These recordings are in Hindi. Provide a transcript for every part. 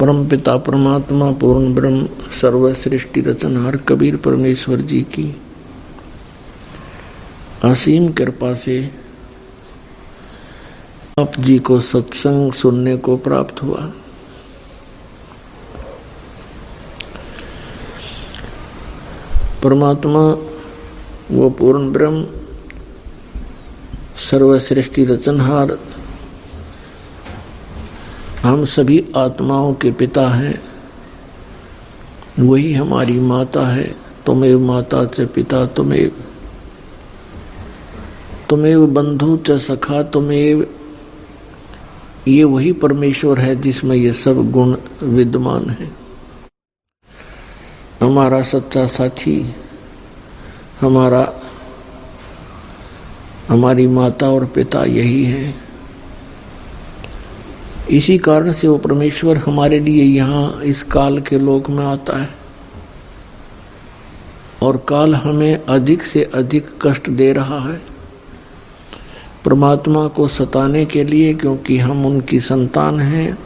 परम पिता परमात्मा, पूर्ण ब्रह्म सर्व सृष्टि रचनहार कबीर परमेश्वर जी की। असीम कृपा से आप जी को सत्संग सुनने को प्राप्त हुआ। परमात्मा, वो पूर्ण ब्रह्म सर्वश्रेष्ठी रचनहार हम सभी आत्माओं के पिता हैं। वही हमारी माता है। तुम्हें माता च पिता, तुम्हें तुम्हें बंधु च सखा, तुम्हें, ये वही परमेश्वर है जिसमें ये सब गुण विद्यमान है। हमारा सच्चा साथी, हमारा, हमारी माता और पिता यही है। इसी कारण से वो परमेश्वर हमारे लिए यहाँ इस काल के लोक में आता है। और काल हमें अधिक से अधिक कष्ट दे रहा है। परमात्मा को सताने के लिए क्योंकि हम उनकी संतान हैं।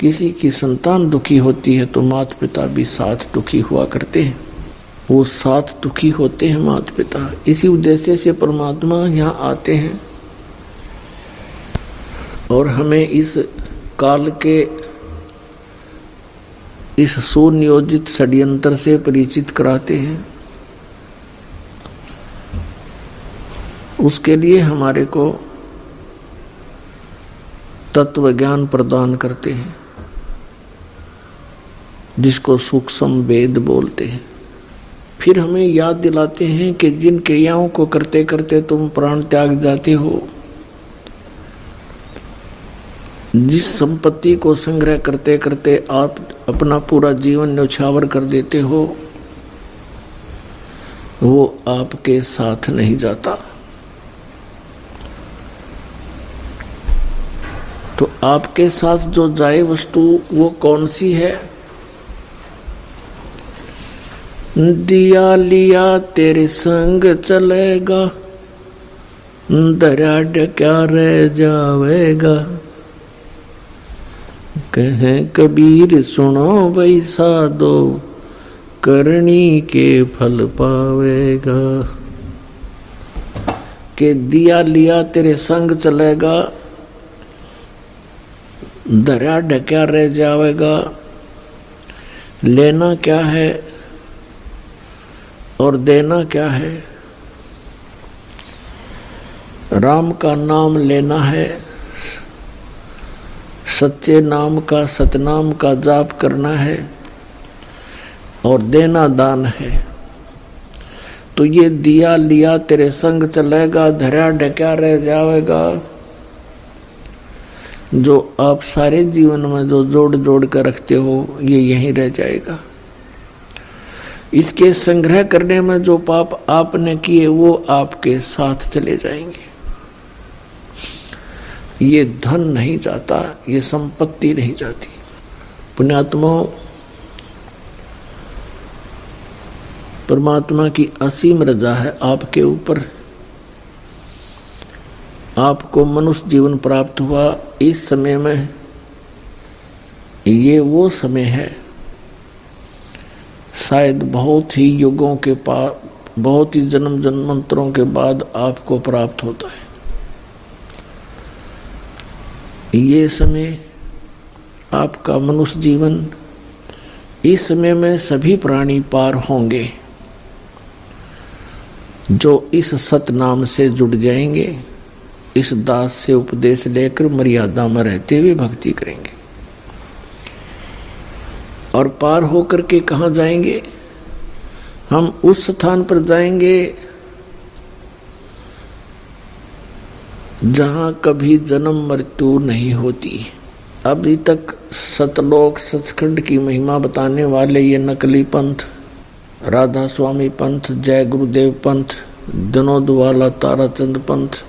किसी की संतान दुखी होती है तो माता पिता भी साथ दुखी हुआ करते हैं। वो साथ दुखी होते हैं माता पिता इसी उद्देश्य से परमात्मा यहाँ आते हैं। और हमें इस काल के इस सुनियोजित षड्यंत्र से परिचित कराते हैं। उसके लिए हमारे को तत्व ज्ञान प्रदान करते हैं, जिसको सूक्ष्म वेद बोलते हैं। फिर हमें याद दिलाते हैं कि जिन क्रियाओं को करते करते तुम प्राण त्याग जाते हो जिस संपत्ति को संग्रह करते करते आप अपना पूरा जीवन न्यौछावर कर देते हो, वो आपके साथ नहीं जाता। तो आपके साथ जो जाए वस्तु, वो कौन सी है? दिया लिया तेरे संग चलेगा दरिया क्या रह जावेगा कहें, कबीर सुनो वैसा दो करणी के फल पावेगा। के दिया लिया तेरे संग चलेगा, दरिया ढक्या रह जाएगा लेना क्या है और देना क्या है? राम का नाम लेना है। सच्चे नाम का सतनाम का जाप करना है और देना दान है। तो ये दिया लिया तेरे संग चलेगा, धरा ढक्या रह जाएगा। जो आप सारे जीवन में जो जोड़ जोड़ कर रखते हो, ये यहीं रह जाएगा। इसके संग्रह करने में जो पाप आपने किए, वो आपके साथ चले जाएँगे। ये धन नहीं जाता, ये संपत्ति नहीं जाती। पुण्यात्मा, परमात्मा की असीम रजा है आपके ऊपर। आपको मनुष्य जीवन प्राप्त हुआ इस समय में। ये वो समय है, शायद बहुत ही युगों के पास बहुत ही जन्म जन्मांतरों के बाद आपको प्राप्त होता है। ये समय आपका मनुष्य जीवन, इस समय में सभी प्राणी पार होंगे, जो इस सत नाम से जुड़ जाएँगे, इस दास से उपदेश लेकर मर्यादा में रहते हुए भक्ति करेंगे। और पार होकर के कहा जाएँगे? हम उस स्थान पर जाएँगे जहाँ कभी जन्म मृत्यु नहीं होती। अभी तक सतलोक सचखंड की महिमा बताने वाले ये नकली पंथ राधा स्वामी पंथ, जय गुरुदेव पंथ दिनोद वाला ताराचंद पंथ,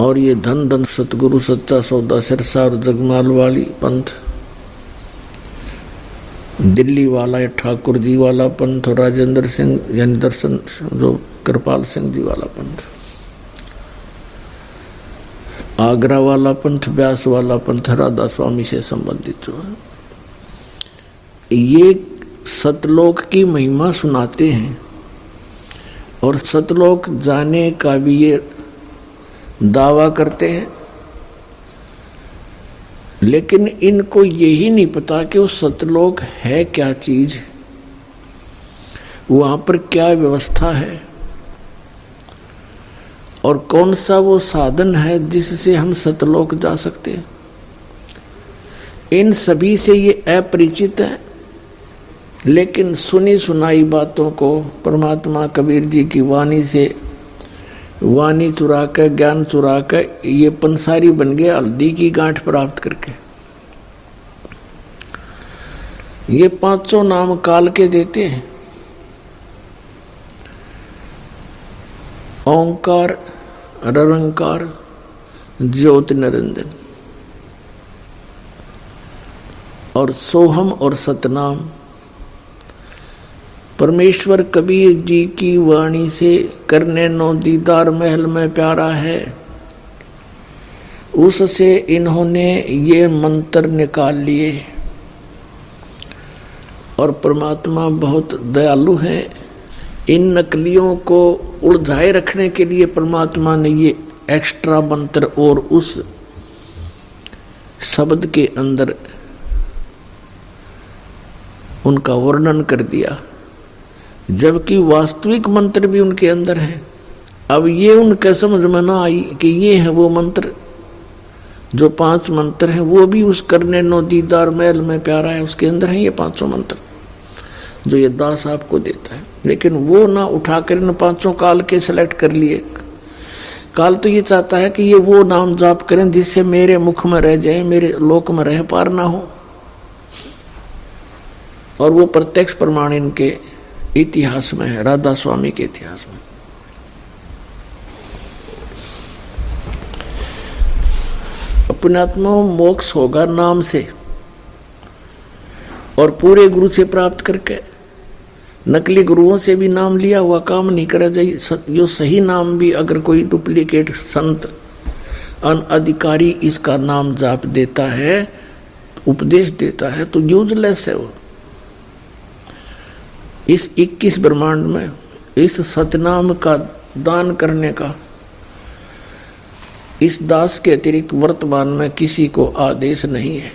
और ये धन धन सतगुरु सच्चा सौदा सिरसा और जगमाल वाली पंथ, दिल्ली वाला या ठाकुर जी वाला पंथ और राजेंद्र सिंह यानी दर्शन जो कृपाल सिंह जी वाला पंथ। आगरा वाला पंथ व्यास वाला पंथ राधा स्वामी से संबंधित जो है। ये सतलोक की महिमा सुनाते हैं और सतलोक जाने का भी ये दावा करते हैं। लेकिन इनको यही नहीं पता कि वो सतलोक है क्या चीज़, वहाँ पर क्या व्यवस्था है। और कौन सा वो साधन है जिससे हम सतलोक जा सकते हैं? इन सभी से ये अपरिचित है, लेकिन सुनी सुनाई बातों को परमात्मा कबीर जी की वाणी से, वाणी चुरा कर ज्ञान चुरा कर ये पंसारी बन गए हल्दी की गांठ प्राप्त करके। ये पाँचों नाम काल के देते हैं। ओंकार रंकार ज्योति निरंजन और सोहम और सतनाम, परमेश्वर कबीर जी की वाणी से करने नो दीदार महल में प्यारा है। उससे इन्होंने ये मंत्र निकाल लिए। और परमात्मा बहुत दयालु है। इन नकलियों को उलझाए रखने के लिए परमात्मा ने ये एक्स्ट्रा मंत्र और उस शब्द के अंदर उनका वर्णन कर दिया। जबकि वास्तविक मंत्र भी उनके अंदर है। अब ये उनके समझ में ना आई कि ये है वो मंत्र। जो पाँच मंत्र हैं, वो भी उस करने नो दीदार महल में प्यारा है, उसके अंदर है ये पाँचों मंत्र। जो ये दास आपको देता है। लेकिन वो ना उठाकर इन पाँचों काल के सेलेक्ट कर लिए। काल तो ये चाहता है कि ये वो नाम जाप करें जिससे मेरे मुख में रह जाए, मेरे लोक में रह पार ना हो। और वो प्रत्यक्ष प्रमाण इनके इतिहास में है, राधा स्वामी के इतिहास में। अपने आत्मा मोक्ष होगा नाम से और पूरे गुरु से प्राप्त करके। नकली गुरुओं से भी नाम लिया हुआ काम नहीं करा जाए। जो सही नाम भी अगर कोई डुप्लीकेट संत, अन अधिकारी इसका नाम जाप देता है, उपदेश देता है तो यूजलेस है वो। इस 21 ब्रह्मांड में, इस सतनाम का दान करने का, इस दास के अतिरिक्त वर्तमान में किसी को आदेश नहीं है।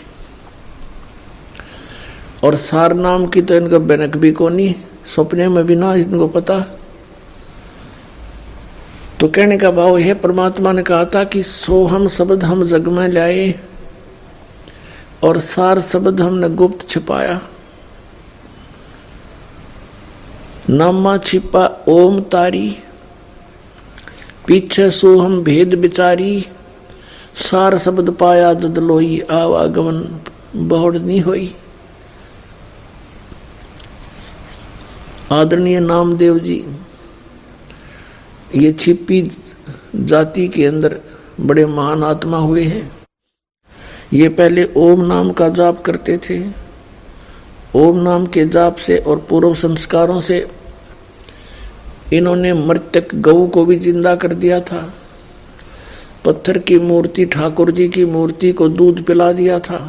और सार नाम की तो इनका बनक भी को नहीं सपने में भी ना इनको पता। तो कहने का भाव है, परमात्मा ने कहा था कि सो हम शब्द हम जग में लाए और सार शब्द हमने गुप्त छिपाया। नामा छिपा ओम तारी, पीछे सो हम भेद बिचारी, सार शब्द पाया दद लोई आवागमन बहुड़ नहीं हुई। आदरणीय नामदेव जी, ये छिपी जाति के अंदर बड़े महान आत्मा हुए हैं। ये पहले ओम नाम का जाप करते थे। ओम नाम के जाप से और पूर्व संस्कारों से इन्होंने मृतक गऊ को भी ज़िंदा कर दिया था। पत्थर की मूर्ति, ठाकुर जी की मूर्ति को दूध पिला दिया था।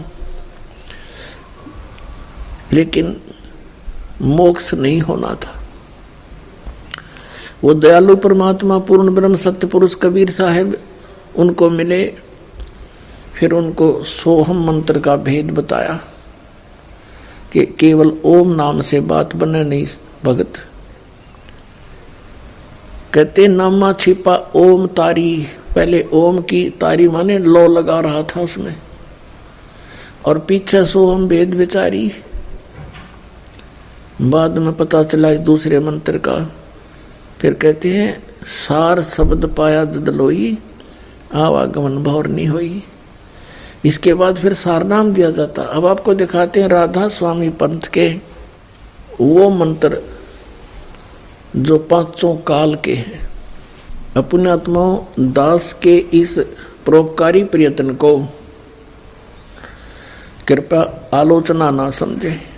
लेकिन मोक्ष नहीं होना था। वो दयालु परमात्मा, पूर्ण ब्रह्म, सत्य पुरुष कबीर साहेब उनको मिले, फिर उनको सोहम मंत्र का भेद बताया कि केवल ओम नाम से बात बने नहीं, भगत। कहते, नामा छिपा ओम तारी, पहले ओम की तारी माने लो लगा रहा था उसमें। और पीछे सोहम भेद बेचारी बाद में पता चला दूसरे मंत्र का। फिर कहते हैं, सार शब्द पाया जदलोई आवागमन भौर नहीं हुई। इसके बाद फिर सार नाम दिया जाता। अब आपको दिखाते हैं राधा स्वामी पंथ के। वो मंत्र जो पाँचों काल के हैं। अपने आत्माओं दास के इस परोपकारी प्रयत्न को। कृपया आलोचना ना समझे।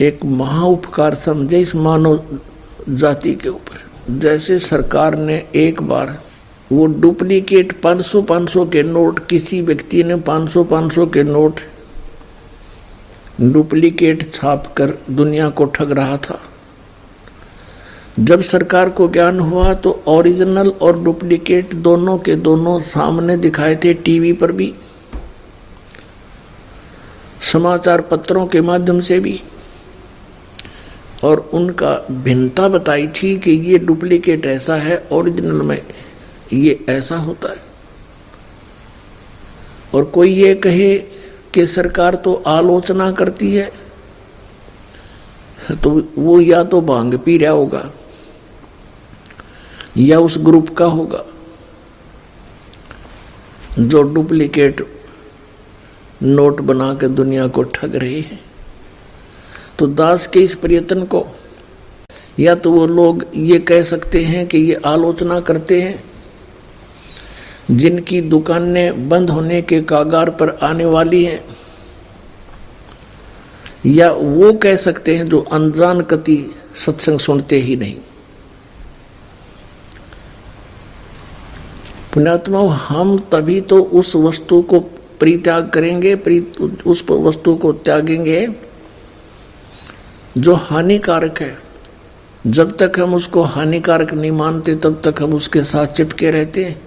एक महा उपकार समझे इस मानव जाति के ऊपर। जैसे सरकार ने एक बार वो डुप्लीकेट 500 500 के नोट, किसी व्यक्ति ने 500 500 के नोट डुप्लीकेट छाप कर दुनिया को ठग रहा था। जब सरकार को ज्ञान हुआ तो ओरिजिनल और डुप्लीकेट दोनों के दोनों सामने दिखाए थे टीवी पर भी, समाचार पत्रों के माध्यम से भी। और उनका भिन्नता बताई थी कि ये डुप्लीकेट ऐसा है ओरिजिनल में ये ऐसा होता है। और कोई ये कहे कि सरकार तो आलोचना करती है तो वो या तो भाँग पी रहा होगा, या उस ग्रुप का होगा, जो डुप्लीकेट नोट बना के दुनिया को ठग रही हैं। तो दास के इस प्रयत्न को, या तो वो लोग ये कह सकते हैं कि ये आलोचना करते हैं, जिनकी दुकानें बंद होने के कागार पर आने वाली हैं, या वो कह सकते हैं जो अनजान कति सत्संग सुनते ही नहीं। पुण्यात्मा, हम तभी तो उस वस्तु को परित्याग करेंगे उस वस्तु को त्यागेंगे जो हानिकारक है, जब तक हम उसको हानिकारक नहीं मानते, तब तक हम उसके साथ चिपके रहते हैं।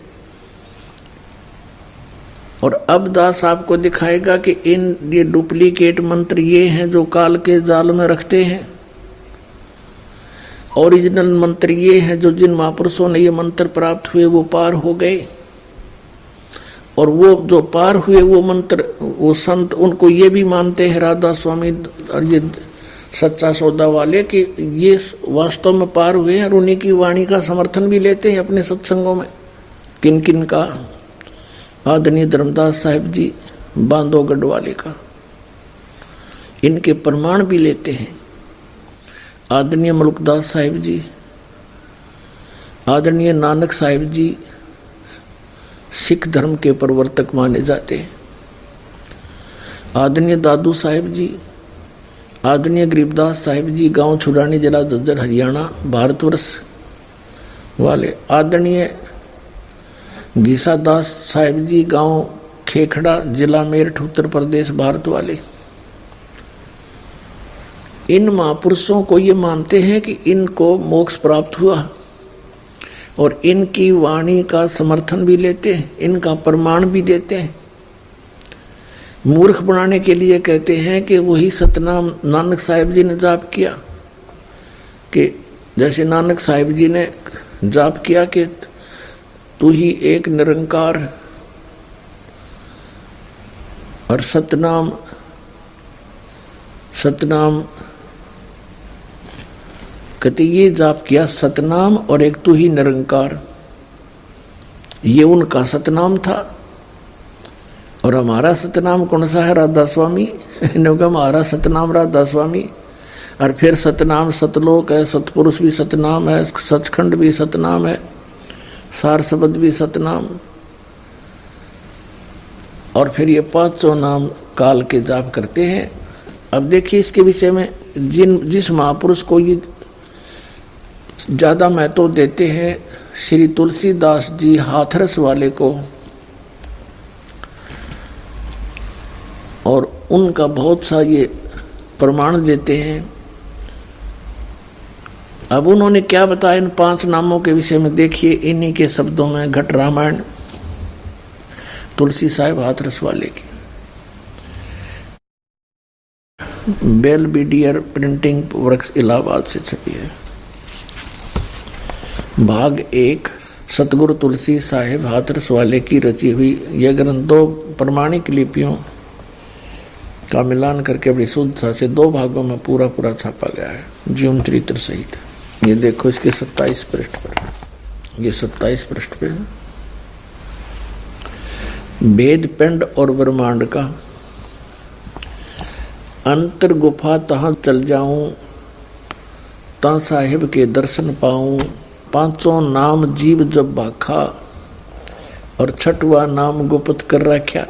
और अब दास आपको दिखाएगा कि इन, ये डुप्लीकेट मंत्र ये हैं जो काल के जाल में रखते हैं। ओरिजिनल मंत्र ये हैं जो जिन महापुरुषों ने ये मंत्र प्राप्त हुए, वो पार हो गए। और वो जो पार हुए, वो मंत्र, वो संत, उनको ये भी मानते हैं, राधा स्वामी और ये सच्चा सौदा वाले कि ये वास्तव में पार हुए और उन्हीं की वाणी का समर्थन भी लेते हैं अपने सत्संगों में। किन किन का? आदरणीय धर्मदास साहिब जी बांधोगढ़ वाले का। इनके प्रमाण भी लेते हैं। आदरणीय मलुकदास साहिब जी, आदरणीय नानक साहिब जी, सिख धर्म के प्रवर्तक माने जाते हैं। आदरणीय दादू साहिब जी आदरणीय गरीबदास साहिब जी, गाँव छुरानी जिला दज्जर हरियाणा भारतवर्ष वाले आदरणीय गीसा दास साहिब जी, गाँव खेखड़ा जिला मेरठ, उत्तर प्रदेश, भारत वाले। इन महापुरुषों को ये मानते हैं कि इनको मोक्ष प्राप्त हुआ और इनकी वाणी का समर्थन भी लेते हैं, इनका प्रमाण भी देते हैं। मूर्ख बनाने के लिए कहते हैं कि वही सतनाम नानक साहिब जी ने जाप किया। कि जैसे नानक साहिब जी ने जाप किया कि तू ही एक निरंकार और सतनाम सतनाम, कहते ये जाप किया सतनाम और एक तू ही निरंकार। ये उनका सतनाम था। और हमारा सतनाम कौन सा है, राधा स्वामी? इन्होंने हमारा सतनाम राधा स्वामी। और फिर सतनाम सतलोक है, सतपुरुष भी सतनाम है, सचखंड भी सतनाम है सार भी सतनाम। और फिर ये पाँचों नाम काल के जाप करते हैं। अब देखिए इसके विषय में, जिन, जिस महापुरुष को ये ज़्यादा महत्व देते हैं, श्री तुलसीदास जी हाथरस वाले को और उनका बहुत सा ये प्रमाण देते हैं। अब उन्होंने क्या बताया इन पाँच नामों के विषय में? देखिए, इन्हीं के शब्दों में घट रामायण, तुलसी साहेब हाथरस वाले की। Belvedere printing works Allahabad से छपी है। भाग एक, सतगुरु तुलसी साहेब हाथरस वाले की रची हुई यह ग्रंथ दो प्रमाणिक लिपियों का मिलान करके बड़ी शुद्धता से दो भागों में पूरा पूरा छापा गया है। जीवन चरित्र सहित। ये देखो इसके सत्ताईस पृष्ठ पर। ये सत्ताईस पृष्ठ पे वेद पिंड और ब्रह्मांड का। अंतर गुफा तहा चल जाऊँ ता साहिब के दर्शन पाऊँ, पाँचों नाम जीव जब बाखा, और छठवा नाम गुप्त कर रखा।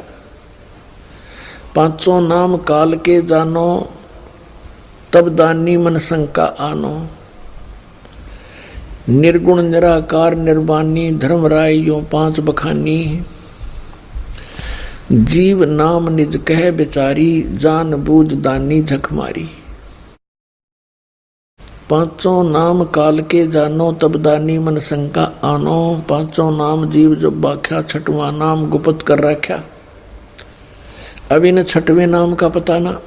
पाँचों नाम काल के जानो, तब दानी मन शंका आनो। निर्गुण निराकार निर्वाणी धर्मराय यो पाँच बखानी। जीव नाम निज कह बेचारी, जान बूझ दानी झक पाँचों नाम काल के जानो, तब दानी मन शंका आनो। पाँचों नाम जीव जो बाख्या छठवा नाम गुप्त कर रखा। अब इन छठवें नाम का पता ना।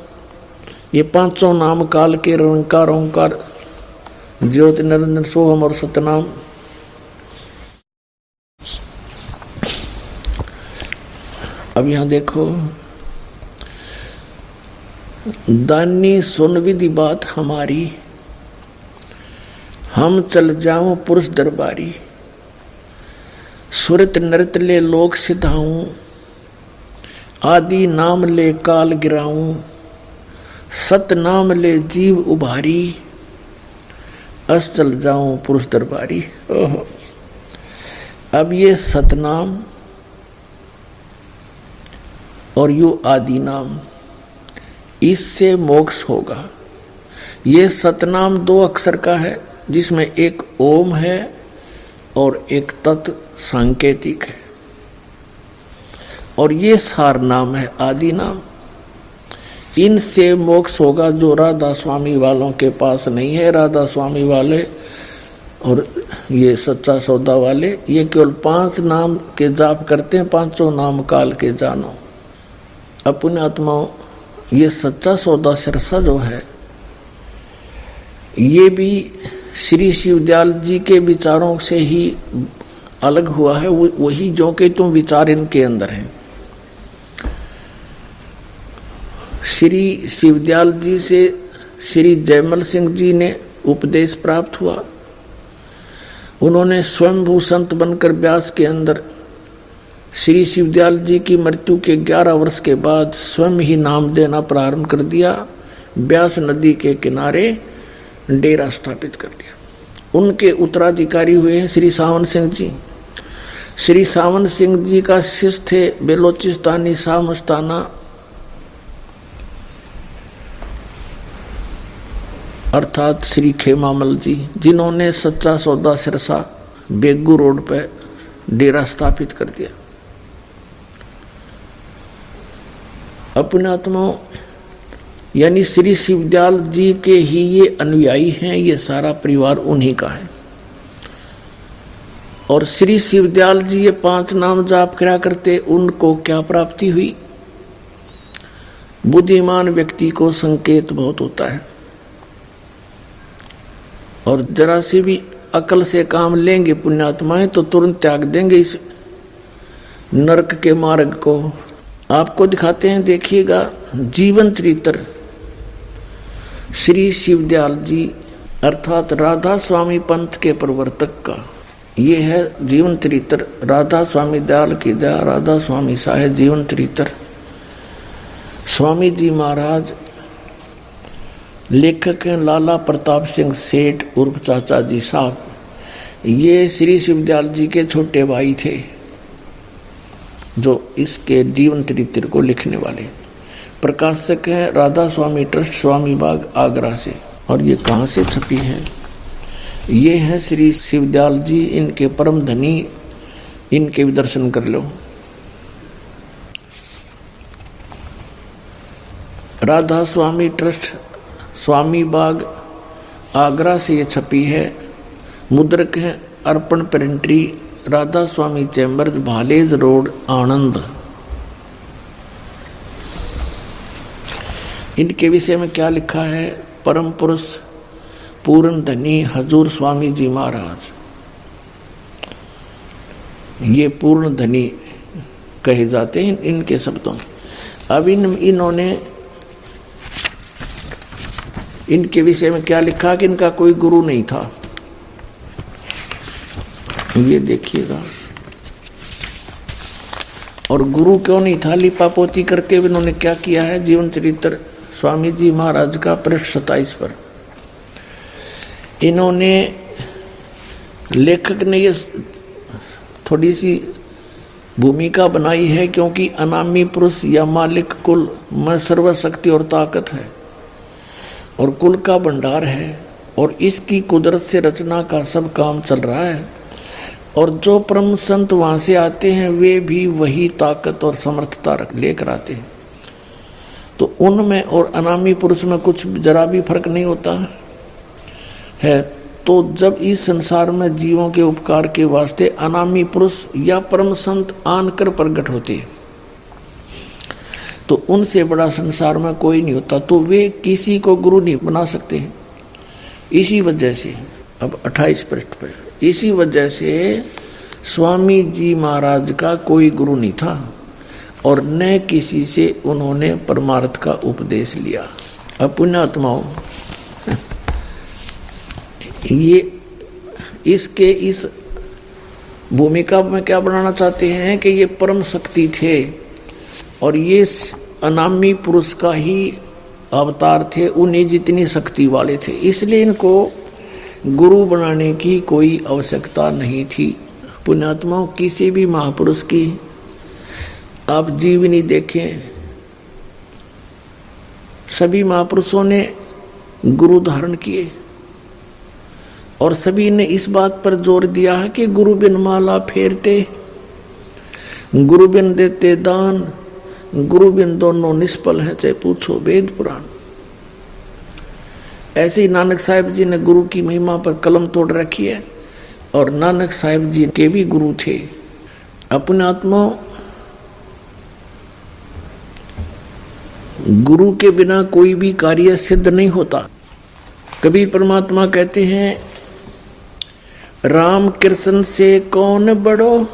ये पाँचों नाम काल के रंकार ओंकार ज्योति निरंजन सोहम और सतनाम। अब यहाँ देखो। दानी सुन विधि बात हमारी। हम चल जाओ पुरुष दरबारी। सुरत नृत ले लोक सिधाऊं। आदि नाम ले काल गिराऊं सत नाम ले जीव उभारी अस चल जाऊँ पुरुष दरबारी। अब ये सतनाम और यू आदि नाम, इससे मोक्ष होगा। ये सतनाम दो अक्षर का है, जिसमें एक ओम है और एक तत् सांकेतिक है। और ये सार नाम है आदि नाम। इनसे मोक्ष होगा जो राधा स्वामी वालों के पास नहीं है राधा स्वामी वाले और ये सच्चा सौदा वाले। ये केवल पाँच नाम के जाप करते हैं, पाँचों नाम काल के जानो। अपने आत्माओं, ये सच्चा सौदा सिरसा जो है, ये भी श्री शिवदयाल जी के विचारों से ही अलग हुआ है। वही जो कि तुम विचार इनके अंदर हैं। श्री शिवदयाल जी से श्री जयमल सिंह जी ने उपदेश प्राप्त हुआ। उन्होंने स्वयंभू संत बनकर व्यास के अंदर श्री शिवदयाल जी की मृत्यु के 11 वर्ष के बाद स्वयं ही नाम देना प्रारंभ कर दिया। व्यास नदी के किनारे डेरा स्थापित कर दिया उनके उत्तराधिकारी हुए हैं श्री सावन सिंह जी। श्री सावन सिंह जी का शिष्य थे बेलोचिस्तानी शाह अर्थात श्री खेमामल जी, जिन्होंने सच्चा सौदा सिरसा बेगू रोड पर डेरा स्थापित कर दिया। अपने आत्माओं, यानी श्री शिवदयाल जी के ही ये अनुयायी हैं, ये सारा परिवार उन्हीं का है। और श्री शिवदयाल जी ये पाँच नाम जाप करा करते, उनको क्या प्राप्ति हुई? बुद्धिमान व्यक्ति को संकेत बहुत होता है। और जरा सी भी अकल से काम लेंगे पुण्यात्माएँ तो तुरंत त्याग देंगे इस नरक के मार्ग को। आपको दिखाते हैं, देखिएगा जीवन चरित्र श्री शिवदयाल जी, अर्थात राधा स्वामी पंथ के प्रवर्तक का। ये है जीवन चरित्र राधा स्वामी दयाल की दया, राधा स्वामी साहेब जीवन चरित्र स्वामी जी महाराज लेखक हैं लाला प्रताप सिंह सेठ, उर्फ़ चाचा जी साहब। ये श्री शिवदयाल जी के छोटे भाई थे, जो इसके जीवन चरित्र को लिखने वाले प्रकाशक हैं राधा स्वामी ट्रस्ट, स्वामी बाग, आगरा से। और ये कहाँ से छपी है? ये है श्री शिवदयाल जी, इनके परम धनी, इनके भी दर्शन कर लो। राधा स्वामी ट्रस्ट स्वामी बाग, आगरा से ये छपी है, मुद्रक है, Arpan printery Radha Swami chambers Bhalej road, Anand. इनके विषय में क्या लिखा है? परम पुरुष पूर्ण धनी, हजूर स्वामी जी महाराज। ये पूर्ण धनी कहे जाते हैं इनके शब्दों अब इन, इन्होंने इनके विषय में क्या लिखा कि इनका कोई गुरु नहीं था? ये देखिएगा। और गुरु क्यों नहीं था? लिपा पोती करते हुए इन्होंने क्या किया है? जीवन चरित्र स्वामी जी महाराज का पृष्ठ सताइस पर। इन्होंने लेखक ने ये थोड़ी सी भूमिका बनाई है क्योंकि अनामी पुरुष या मालिक कुल में सर्वशक्ति और ताकत है। और कुल का भंडार है और इसकी कुदरत से रचना का सब काम चल रहा है। और जो परम संत वहाँ से आते हैं, वे भी वही ताकत और समर्थता लेकर आते हैं। तो उनमें और अनामी पुरुष में कुछ जरा भी फ़र्क नहीं होता है तो जब इस संसार में जीवों के उपकार के वास्ते अनामी पुरुष या परम संत आन कर प्रकट होते हैं। तो उनसे बड़ा संसार में कोई नहीं होता तो वे किसी को गुरु नहीं बना सकते इसी वजह से, अब 28 पृष्ठ पर, इसी वजह से स्वामी जी महाराज का कोई गुरु नहीं था और न किसी से उन्होंने परमार्थ का उपदेश लिया। अब पुण्यात्माओं, ये, इसके इस भूमिका में क्या बनाना चाहते हैं कि ये परम शक्ति थे? और ये अनामी पुरुष का ही अवतार थे, उन्हें जितनी शक्ति वाले थे। इसलिए इनको गुरु बनाने की कोई आवश्यकता नहीं थी। पुण्यात्माओं, किसी भी महापुरुष की, आप जीवनी देखें, सभी महापुरुषों ने गुरु धारण किए। और सभी ने इस बात पर ज़ोर दिया है कि गुरु बिन माला फेरते गुरु बिन देते दान गुरु बिन दोनों निष्फल है, चाहे पूछो वेद पुराण। ऐसे ही नानक साहिब जी ने गुरु की महिमा पर कलम तोड़ रखी है, और नानक साहिब जी के भी गुरु थे। अपने आत्मा गुरु के बिना कोई भी कार्य सिद्ध नहीं होता। कभी परमात्मा कहते हैं, राम कृष्ण से कौन बड़ो?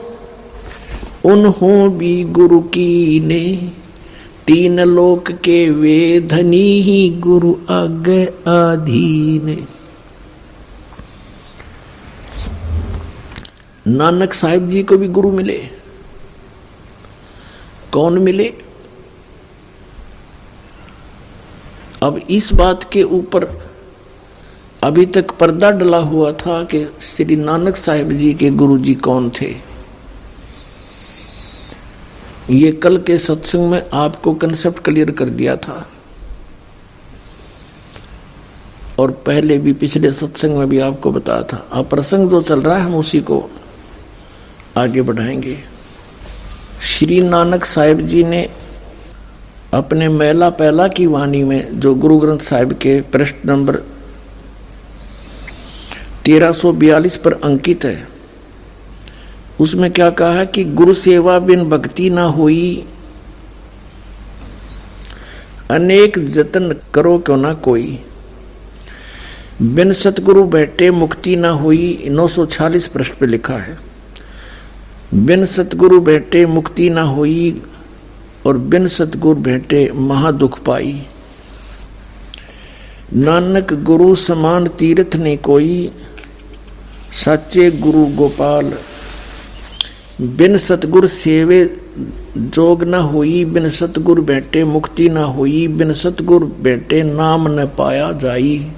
उन्हों भी गुरु की ने। तीन लोक के वे धनी ही गुरु आगे आधीन। नानक साहिब जी को भी गुरु मिले। कौन मिले? अब इस बात के ऊपर अभी तक पर्दा डला हुआ था कि श्री नानक साहिब जी के गुरु जी कौन थे? ये कल के सत्संग में आपको कंसेप्ट क्लियर कर दिया था। और पहले भी पिछले सत्संग में भी आपको बताया था। अब प्रसंग जो चल रहा है, हम उसी को आगे बढ़ाएँगे। श्री नानक साहिब जी ने अपने मेला पहला की वाणी में, जो गुरु ग्रंथ साहिब के पृष्ठ नंबर 1342 पर अंकित है उसमें क्या कहा है कि गुरु सेवा बिन भक्ति ना हुई। अनेक जतन करो क्यों ना कोई। बिन सतगुरु बैठे मुक्ति ना हुई 940 पृष्ठ पे लिखा है। बिन सतगुरु बैठे मुक्ति ना हुई और बिन सतगुरु भेंटे महादुख पाई। नानक गुरु समान तीर्थ ने कोई सच्चे गुरु गोपाल बिन सतगुर सेवे जोग न हुई, बिन सतगुर बैठे मुक्ति न हुई, बिन सतगुर बैठे नाम न पाया जाई।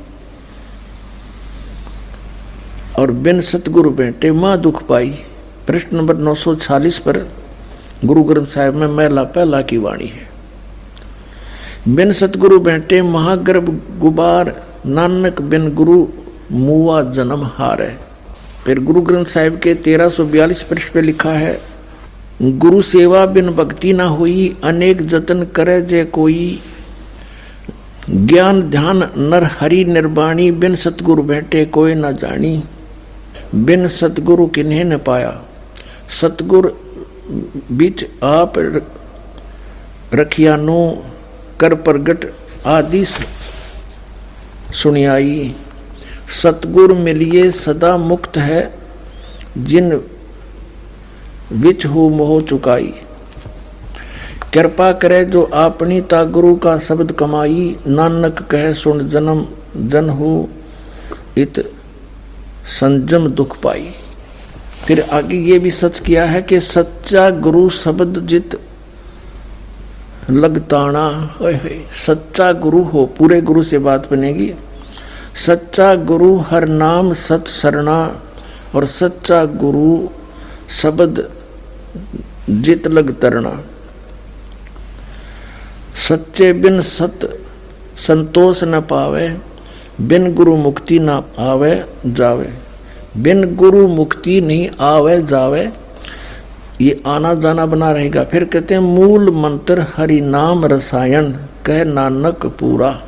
और बिन सतगुरु बैठे माँ दुख पाई। प्रश्न नंबर 940 पर गुरु ग्रंथ साहिब में मैला पहला की वाणी है। बिन सतगुरु बैठे महागर्भ गुबार, नानक बिन गुरु मुआ जन्म हार। है फिर गुरु ग्रंथ साहिब के तेरह सौ बयालीस पृष्ठ पे लिखा है, गुरु सेवा बिन भक्ति ना हुई, अनेक जतन करे जे कोई। ज्ञान ध्यान नर हरि निर्वाणी बिन सतगुरु बैठे कोई न जानी बिन सतगुरु किन्हें न पाया। सतगुरु बीच आप रखियानो, कर प्रगट आदि सुनियाई। सतगुर मिलिए सदा मुक्त है, जिन विच हो मोह चुकाई। कृपा करे जो अपनी ता गुरु का शब्द कमाई, नानक कह सुन जन्म, जन हो इत संजम दुख पाई। फिर आगे ये भी सच किया है कि सच्चा गुरु शब्द जित लगताना सच्चा गुरु हो, पूरे गुरु से बात बनेगी। सच्चा गुरु हर नाम सत सरना, और सच्चा गुरु शब्द जित लग तरना। सच्चे बिन सत संतोष न पावे, बिन गुरु मुक्ति ना आवे जावे। बिन गुरु मुक्ति नहीं आवे, जावे। ये आना जाना बना रहेगा। फिर कहते हैं, मूल मंत्र हरि नाम रसायन, कह नानक पूरा।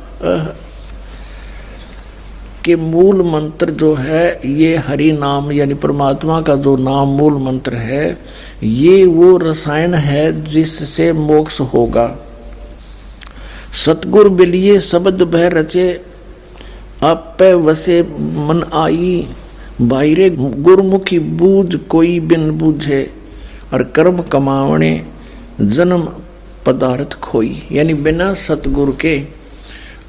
के मूल मंत्र जो है, ये हरि नाम, यानी परमात्मा का जो नाम मूल मंत्र है, ये वो रसायन है जिससे मोक्ष होगा। सतगुर बिलिए शब्द बह रचे, आप वसे मन आई, बाहरे गुरमुखी बूझ कोई बिन बूझे, और कर्म कमावने जन्म पदार्थ खोई। यानी बिना सतगुरु के,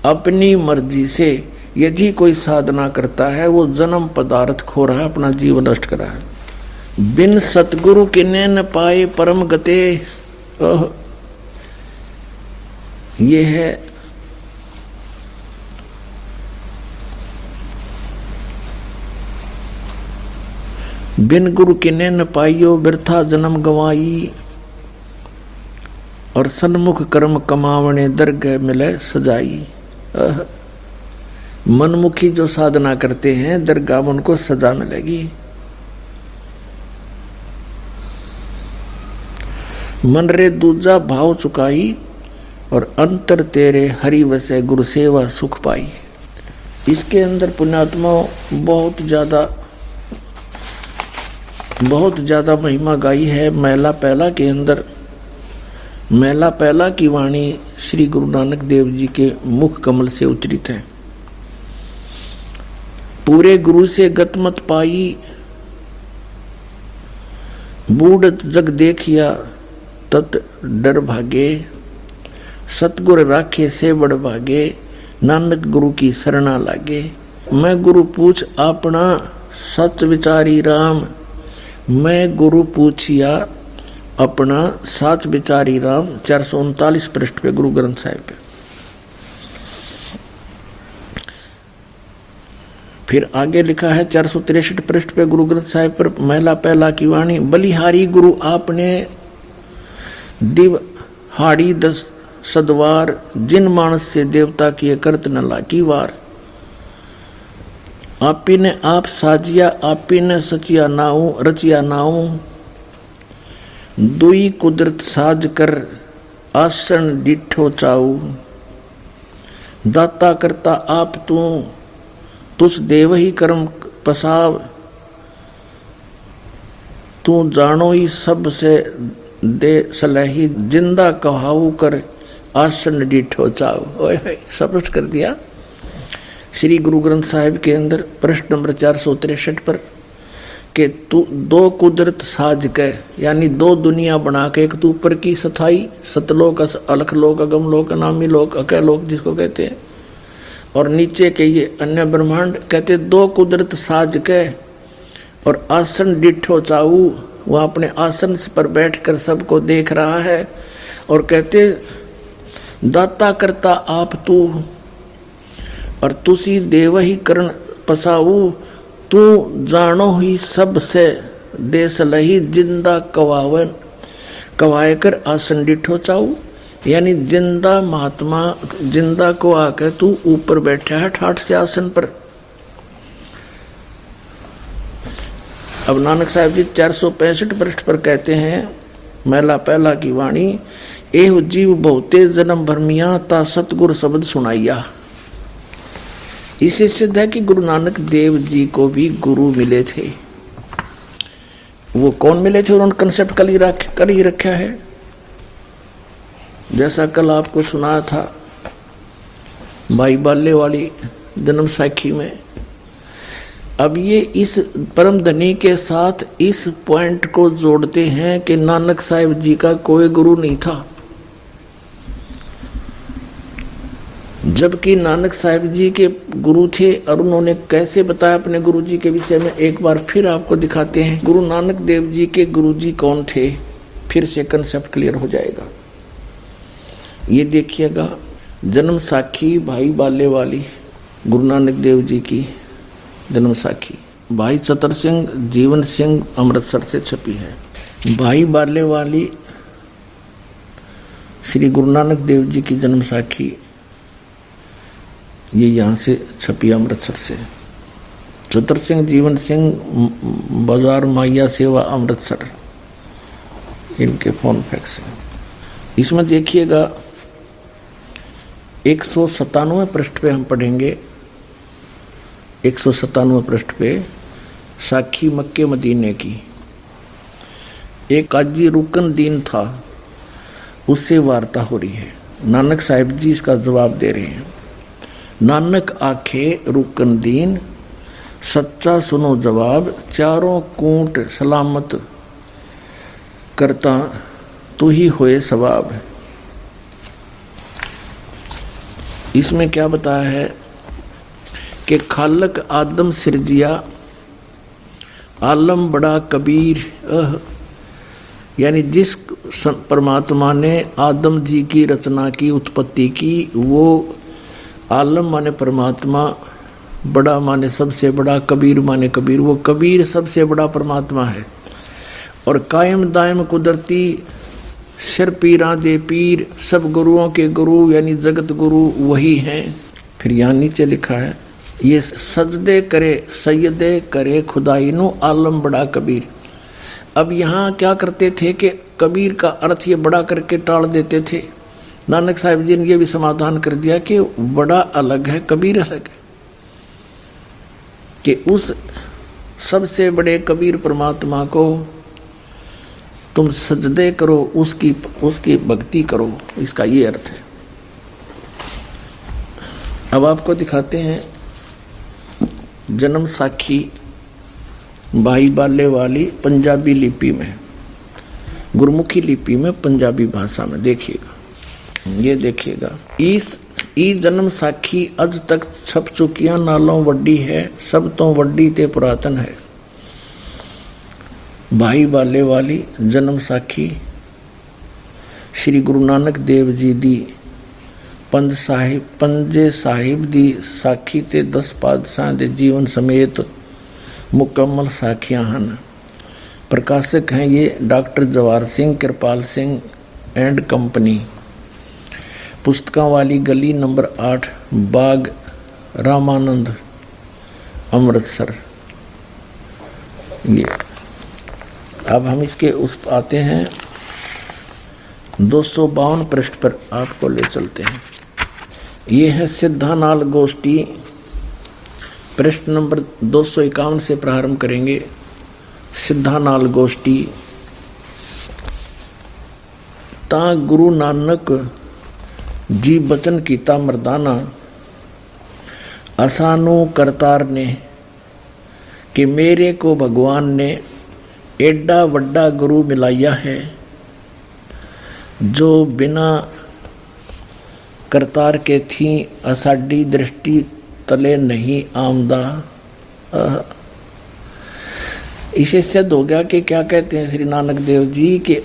अपनी मर्ज़ी से यदि कोई साधना करता है, वो जन्म पदार्थ खो रहा है, अपना जीवन नष्ट कर रहा है। बिन सतगुरु के न पाए परम गते ये है बिन गुरु किने न पाइयो व्यर्था जन्म गवाई, और सन्मुख कर्म कमावने दर्ग मिले सजाई मनमुखी जो साधना करते हैं, दरगाह उनको सजा मिलेगी। मन रे दूजा भाव चुकाई और अंतर तेरे हरि वसे गुरु सेवा सुख पाई। इसके अंदर पुण्यात्मा बहुत ज़्यादा, बहुत ज़्यादा महिमा गाई है। महिला पहला के अंदर महिला पहला की वाणी श्री गुरु नानक देव जी के मुख कमल से उच्चरित है। पूरे गुरु से गत मत पाई। बूढ़त जग देखिया, तत् डर भागे। सतगुर राखे से बड़ भागे, नानक गुरु की शरणा लागे। मैं गुरु पूछ अपना सच विचारी राम। मैं गुरु पूछिया, अपना साच विचारी राम। चार सौ उनतालीस पृष्ठ पे गुरु ग्रंथ साहिब पे। फिर आगे लिखा है, चार सौ तिरसठ पृष्ठ पे गुरु ग्रंथ साहिब पर महिला पहला की वाणी, बलिहारी गुरु आपने दिव हाड़ी दस सदवार, जिन मानस से देवता किए करत न लाकी वार। आपी ने आप साजिया, आपी ने सचिया नाऊ, रचिया नाऊ। दुई कुदरत साज कर आसन डिठो चाऊ। दाता करता आप तू तुस देव ही कर्म पसाव। तू जानो ही सबसे दे सलही, ज़िंदा कहाऊ कर आसन डिठो चाऊ सब कुछ कर दिया। श्री गुरु ग्रंथ साहिब के अंदर प्रश्न नंबर चार सौ तिरसठ पर के तू दो कुदरत साज के, यानी दो दुनिया बना के, एक तू ऊपर की सथाई, सतलोक, अलख लोक, अगम लोक नामी लोक अकय लोक जिसको कहते हैं। और नीचे के ये अन्य ब्रह्मांड कहते, दो कुदरत साज के और आसन डिठो चाऊ, वह अपने आसन पर बैठकर सबको देख रहा है और कहते, दाता करता आप तू और तुसी देव ही करण पसाऊ, तू जानो ही सबसे देश लही ज़िंदा कवावन कवाए कर आसन डिठो चाऊ। यानी ज़िंदा महात्मा, ज़िंदा को आकर तू ऊपर बैठा है, ठाठ से आसन पर। अब नानक साहब जी, चार सौ पैंसठ पृष्ठ पर कहते हैं मैला पहला की वाणी, एह जीव बहुते जन्म भरमिया, ता सतगुर शब्द सुनाइया। इसे सिद्ध है कि गुरु नानक देव जी को भी गुरु मिले थे। वो कौन मिले थे उन्होंने कंसेप्ट कल ही रख, कल ही रखा है? जैसा कल आपको सुनाया था भाई बाल्य वाली जन्म साखी में, अब ये इस परम धनी के साथ इस पॉइंट को जोड़ते हैं कि नानक साहिब जी का कोई गुरु नहीं था। जबकि नानक साहिब जी के गुरु थे और उन्होंने कैसे बताया अपने गुरु जी के विषय में, एक बार फिर आपको दिखाते हैं। गुरु नानक देव जी के गुरु जी कौन थे? फिर से कंसेप्ट क्लियर हो जाएगा। ये देखिएगा, जन्म साखी भाई बाले वाली गुरु नानक देव जी की जन्म साखी। भाई चतर सिंह, जीवन सिंह अमृतसर से छपी है। भाई बाले वाली श्री गुरु नानक देव जी की जन्म साखी, ये यहाँ से छपी अमृतसर से। चतुर सिंह, जीवन सिंह, बाज़ार माइया सेवा अमृतसर, इनके फ़ोन फैक्स हैं। इसमें देखिएगा एक सौ सतानवे पृष्ठ पे हम पढ़ेंगे। एक सौ सतानवे पृष्ठ पे साखी मक्के मदीने की। एक काजी रुकन दीन था, उससे वार्ता हो रही है। नानक साहिब जी इसका जवाब दे रहे हैं। नानक आखे रुकन दीन, सच्चा सुनो जवाब, चारों कूट सलामत करता, तू ही होए सवाब। इसमें क्या बताया है कि खालक आदम सिरजिया, आलम बड़ा कबीर यानी जिस परमात्मा ने आदम जी की रचना की, उत्पत्ति की, वो आलम माने परमात्मा, बड़ा माने सबसे बड़ा कबीर माने कबीर, वो कबीर सबसे बड़ा परमात्मा है। और कायम दायम कुदरती सिर पीरा दे पीर, सब गुरुओं के गुरु, यानी जगत गुरु वही हैं। फिर यहाँ नीचे लिखा है, ये सजदे करे सैदे करे खुदाई नो आलम बड़ा कबीर। अब यहाँ क्या करते थे कि कबीर का अर्थ ये बड़ा करके टाल देते थे। नानक साहब जी ने यह भी समाधान कर दिया कि बड़ा अलग है, कबीर अलग है। कि उस सबसे बड़े कबीर परमात्मा को तुम सजदे करो, उसकी उसकी भक्ति करो, इसका ये अर्थ है। अब आपको दिखाते हैं जन्म साखी भाई बाले वाली पंजाबी लिपि में, गुरमुखी लिपि में पंजाबी भाषा में। देखिएगा, ये देखिएगा, इस, ई जन्म साखी अज तक छप चुकिया, नालों वड्डी है, सब तो वड्डी ते पुरातन है। भाई बाले वाली जन्म साखी, श्री गुरु नानक देव जी दी, पंज साहिब, पंजे साहिब दी साखी ते दस पादशाह दे जीवन समेत मुकम्मल साखियाँ ਹਨ प्रकाशक हैं ये doctor Jawahar Singh, Kirpal Singh and company. पुस्तकों वाली गली नंबर आठ, बाग रामानंद, अमृतसर। ये। अब हम इसके उस आते हैं। दो सौ बावन पृष्ठ पर आपको ले चलते हैं। ये है सिद्धानाल गोष्ठी। पृष्ठ नंबर दो सौ इक्यावन से प्रारंभ करेंगे। सिद्धानाल गोष्ठी। ता गुरु नानक जी बचन कीता मर्दाना। असानु करतार ने कि मेरे को भगवान ने एडा वड्डा गुरु मिलाया है, जो बिना करतार के थी, असाडी दृष्टि तले नहीं आमदा इसे सिद्ध हो गया कि क्या कहते हैं श्री नानक देव जी के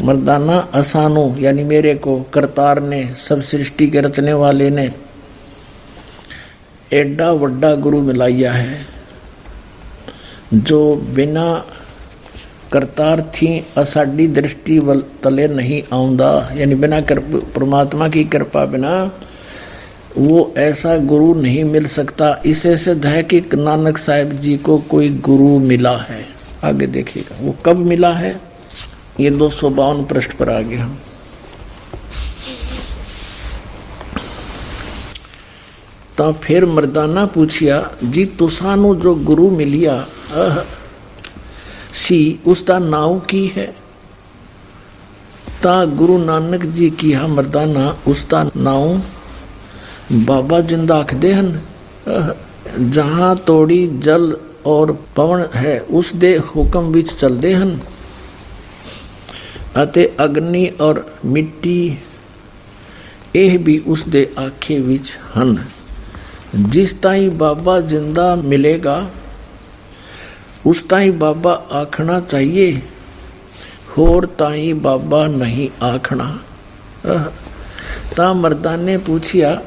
मर्दाना असानो, यानी मेरे को करतार ने, सब सृष्टि के रचने वाले ने एडा वड्डा गुरु मिलाया है, जो बिना करतार थी असाडी दृष्टि तले नहीं आउंदा यानी बिना परमात्मा की कृपा बिना वो ऐसा गुरु नहीं मिल सकता इसे सिद्ध है कि नानक साहिब जी को कोई गुरु मिला है आगे देखिएगा वो कब मिला है ये दो सौ बावन पृष्ठ पर आ गया तो फिर मर्दाना पूछिया जी तुसानु जो गुरु मिलिया सी उसका नाव की है। ता गुरु नानक जी की हा मर्दाना उसका नाव बाबा ज़िंदा आखते हैं जहाँ तोड़ी जल और पवन है उस दे हुक्म चलते हैं ਅਤੇ ਅਗਨੀ ਔਰ ਮਿੱਟੀ ਇਹ ਵੀ ਉਸ ਦੇ ਆਖੇ ਵਿੱਚ ਹਨ ਜਿਸ ਤਾਈ ਬਾਬਾ ਜਿੰਦਾ ਮਿਲੇਗਾ ਉਸ ਤਾਈ ਬਾਬਾ ਆਖਣਾ ਚਾਹੀਏ ਹੋਰ ਤਾਈ ਬਾਬਾ ਨਹੀਂ ਆਖਣਾ ਤਾਂ ਮਰਦਾਂ ਨੇ ਪੁੱਛਿਆ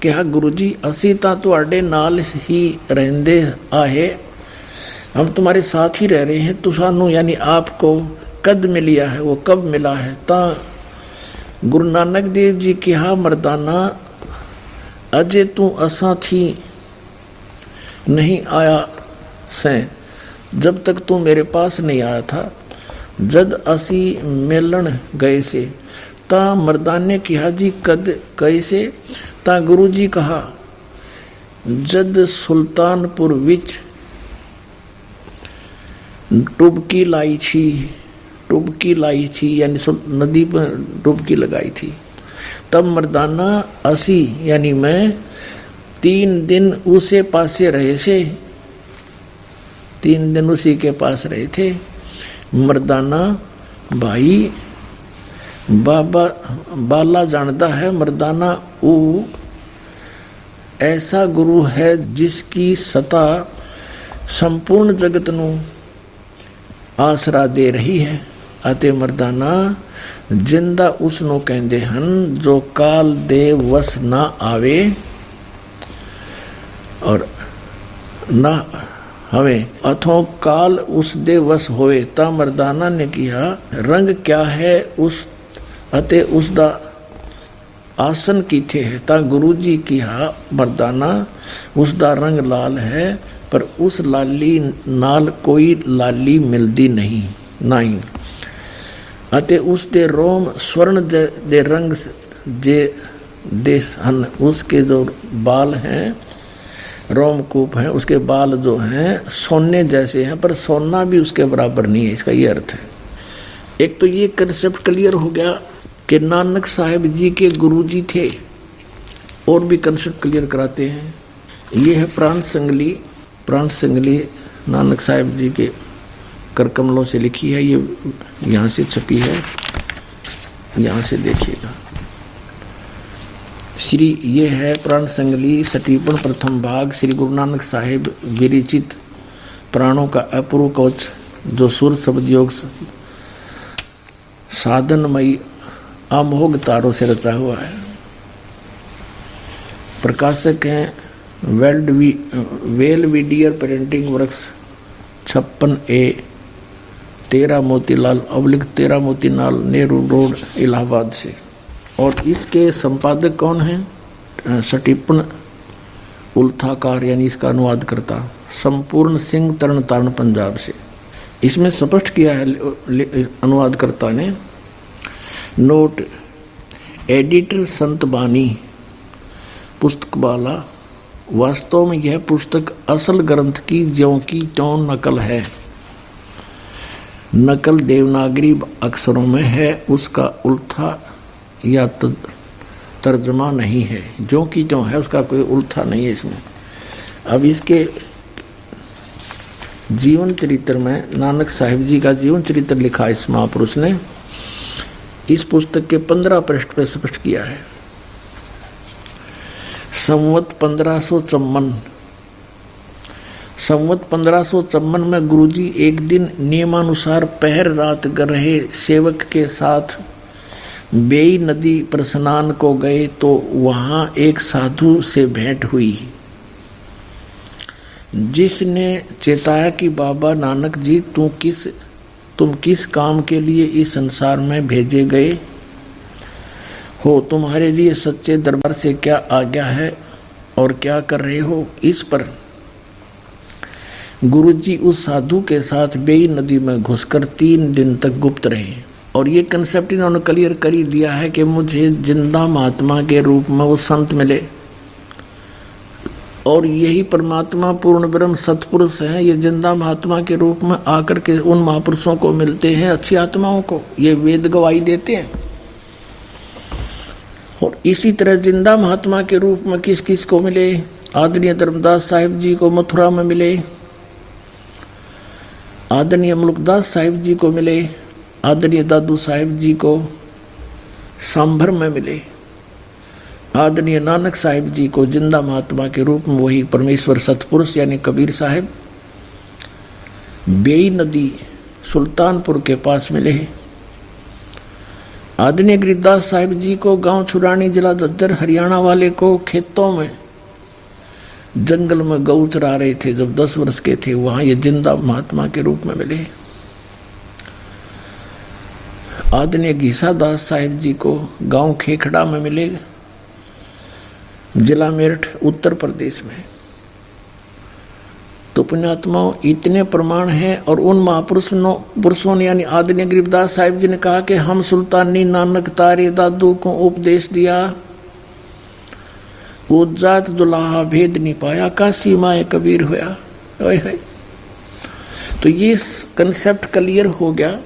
ਕਿਹਾ ਗੁਰੂ ਜੀ ਅਸੀਂ ਤਾਂ ਤੁਹਾਡੇ ਨਾਲ ਹੀ ਰਹਿੰਦੇ ਆਏ हम तुम्हारे साथ ही रह रहे हैं तो सानू यानी आपको कद मिलिया है वो कब मिला है ता गुरु नानक देव जी की हा मर्दाना अजय तू असा थी नहीं आया से, जब तक तू मेरे पास नहीं आया था, जद असी मिलन गए से, ता मर्दाने किहा जी कद कैसे ता गुरु जी कहा, जद सुल्तानपुर विच टुबकी लाई थी टुबकी लाई थी यानी नदी पर डुबकी लगाई थी, तब मर्दाना असी, यानी मैं, तीन दिन उसे पासे रहे से तीन दिन उसी के पास रहे थे। मर्दाना भाई, बाबा, बाला जानता है, मर्दाना, ऊ ऐसा गुरु है जिसकी सता संपूर्ण जगत नु आसरा दे रही है। अते मर्दाना, ज़िंदा उसनो कहते हन, जो काल दे वस ना आवे और ना हमें अथो काल उस दे वस होए ता मर्दाना ने किया रंग क्या है उस अते उस दा आसन कीथे है ता गुरु जी किया मर्दाना उस दा रंग लाल है पर उस लाली नाल कोई लाली मिलती नहीं नहीं ਅਤੇ ਉਸ ਦੇ रोम स्वर्ण दे रंग जे दे हन उसके जो बाल हैं रोमकूप हैं, उसके बाल जो हैं, सोने जैसे हैं, पर सोना भी उसके बराबर नहीं है, इसका ये अर्थ है। एक तो ये कंसेप्ट क्लियर हो गया कि नानक साहेब जी के गुरु जी थे, और भी कंसेप्ट क्लियर कराते हैं। ये है प्राण संगली प्राण संगली नानक साहेब जी के करकमलों से लिखी है, ये यहाँ से छपी है, यहाँ से देखिएगा। श्री ये है प्राण संगली सटीपन प्रथम भाग श्री गुरु नानक साहिब विरिचित प्राणों का अपूर्व कवच, जो सुर शब्द योग साधनमयी अमोघ तारों से रचा हुआ है। प्रकाशक हैं वेल्ड वी वेल वीडियर प्रिंटिंग वर्क्स छप्पन ए, तेरा मोतीलाल अवलिक तेरा मोतीलाल नेहरू रोड, इलाहाबाद से। और इसके संपादक कौन हैं? सटिपन उल्थाकार, यानी इसका अनुवाद करता संपूर्ण सिंह तरण तारण पंजाब से। इसमें स्पष्ट किया है अनुवादकर्ता ने, नोट, एडिटर संत बानी, पुस्तक वाला वास्तव में यह पुस्तक असल ग्रंथ की ज्यों की त्यों नकल है। नकल देवनागरी अक्षरों में है, उसका उल्था या तर्जमा नहीं है। जो कि जो है, उसका कोई उल्था नहीं है इसमें। अब इसके जीवन चरित्र में नानक साहिब जी का जीवन चरित्र लिखा इस महापुरुष ने। इस पुस्तक के पंद्रह पृष्ठ पर स्पष्ट किया है। संवत पंद्रह सौ चौवन। संवत पंद्रह सौ चौवन में गुरुजी एक दिन नियमानुसार पहर रात कर रहे सेवक के साथ बेई नदी पर स्नान को गए तो वहाँ एक साधु से भेंट हुई। जिसने चेताया कि बाबा नानक जी, तू किस, तुम किस काम के लिए इस संसार में भेजे गए? हो, तुम्हारे लिए सच्चे दरबार से क्या आज्ञा है और क्या कर रहे हो इस पर? गुरुजी उस साधु के साथ बेई नदी में घुसकर तीन दिन तक गुप्त रहे। और ये कंसेप्ट इन्होंने क्लियर कर ही दिया है कि मुझे ज़िंदा महात्मा के रूप में वो संत मिले। और यही परमात्मा पूर्ण ब्रह्म सतपुरुष है, ये ज़िंदा महात्मा के रूप में आकर के उन महापुरुषों को मिलते हैं, अच्छी आत्माओं को। ये वेद गवाही देते हैं। और इसी तरह ज़िंदा महात्मा के रूप में किस किस को मिले? आदरणीय धर्मदास साहिब जी को मथुरा में मिले। आदरणीय मुलकदास साहिब जी को मिले। आदरणीय दादू साहिब जी को सांभर में मिले। आदरणीय नानक साहिब जी को ज़िंदा महात्मा के रूप में वही परमेश्वर सतपुरुष यानी कबीर साहिब बेई नदी सुल्तानपुर के पास मिले आदरणीय गिरिदास साहिब जी को गाँव छुरानी जिला दद्दर हरियाणा वाले को खेतों में, जंगल में गऊ चरा रहे थे जब दस वर्ष के थे, वहाँ ये ज़िंदा महात्मा के रूप में मिले आदरणीय घीसा दास साहिब जी को गाँव खेखड़ा में मिले जिला मेरठ, उत्तर प्रदेश में। तो पुण्यात्माओं, इतने प्रमाण हैं और उन महापुरुषों पुरुषों ने यानी आदरणीय गरीबदास साहिब जी ने कहा कि हम सुल्तानी नानक तारे दादू को उपदेश दिया। वो जात जुलाहा भेद नहीं पाया का सीमाए कबीर हुआ तो ये कंसेप्ट क्लियर हो गया।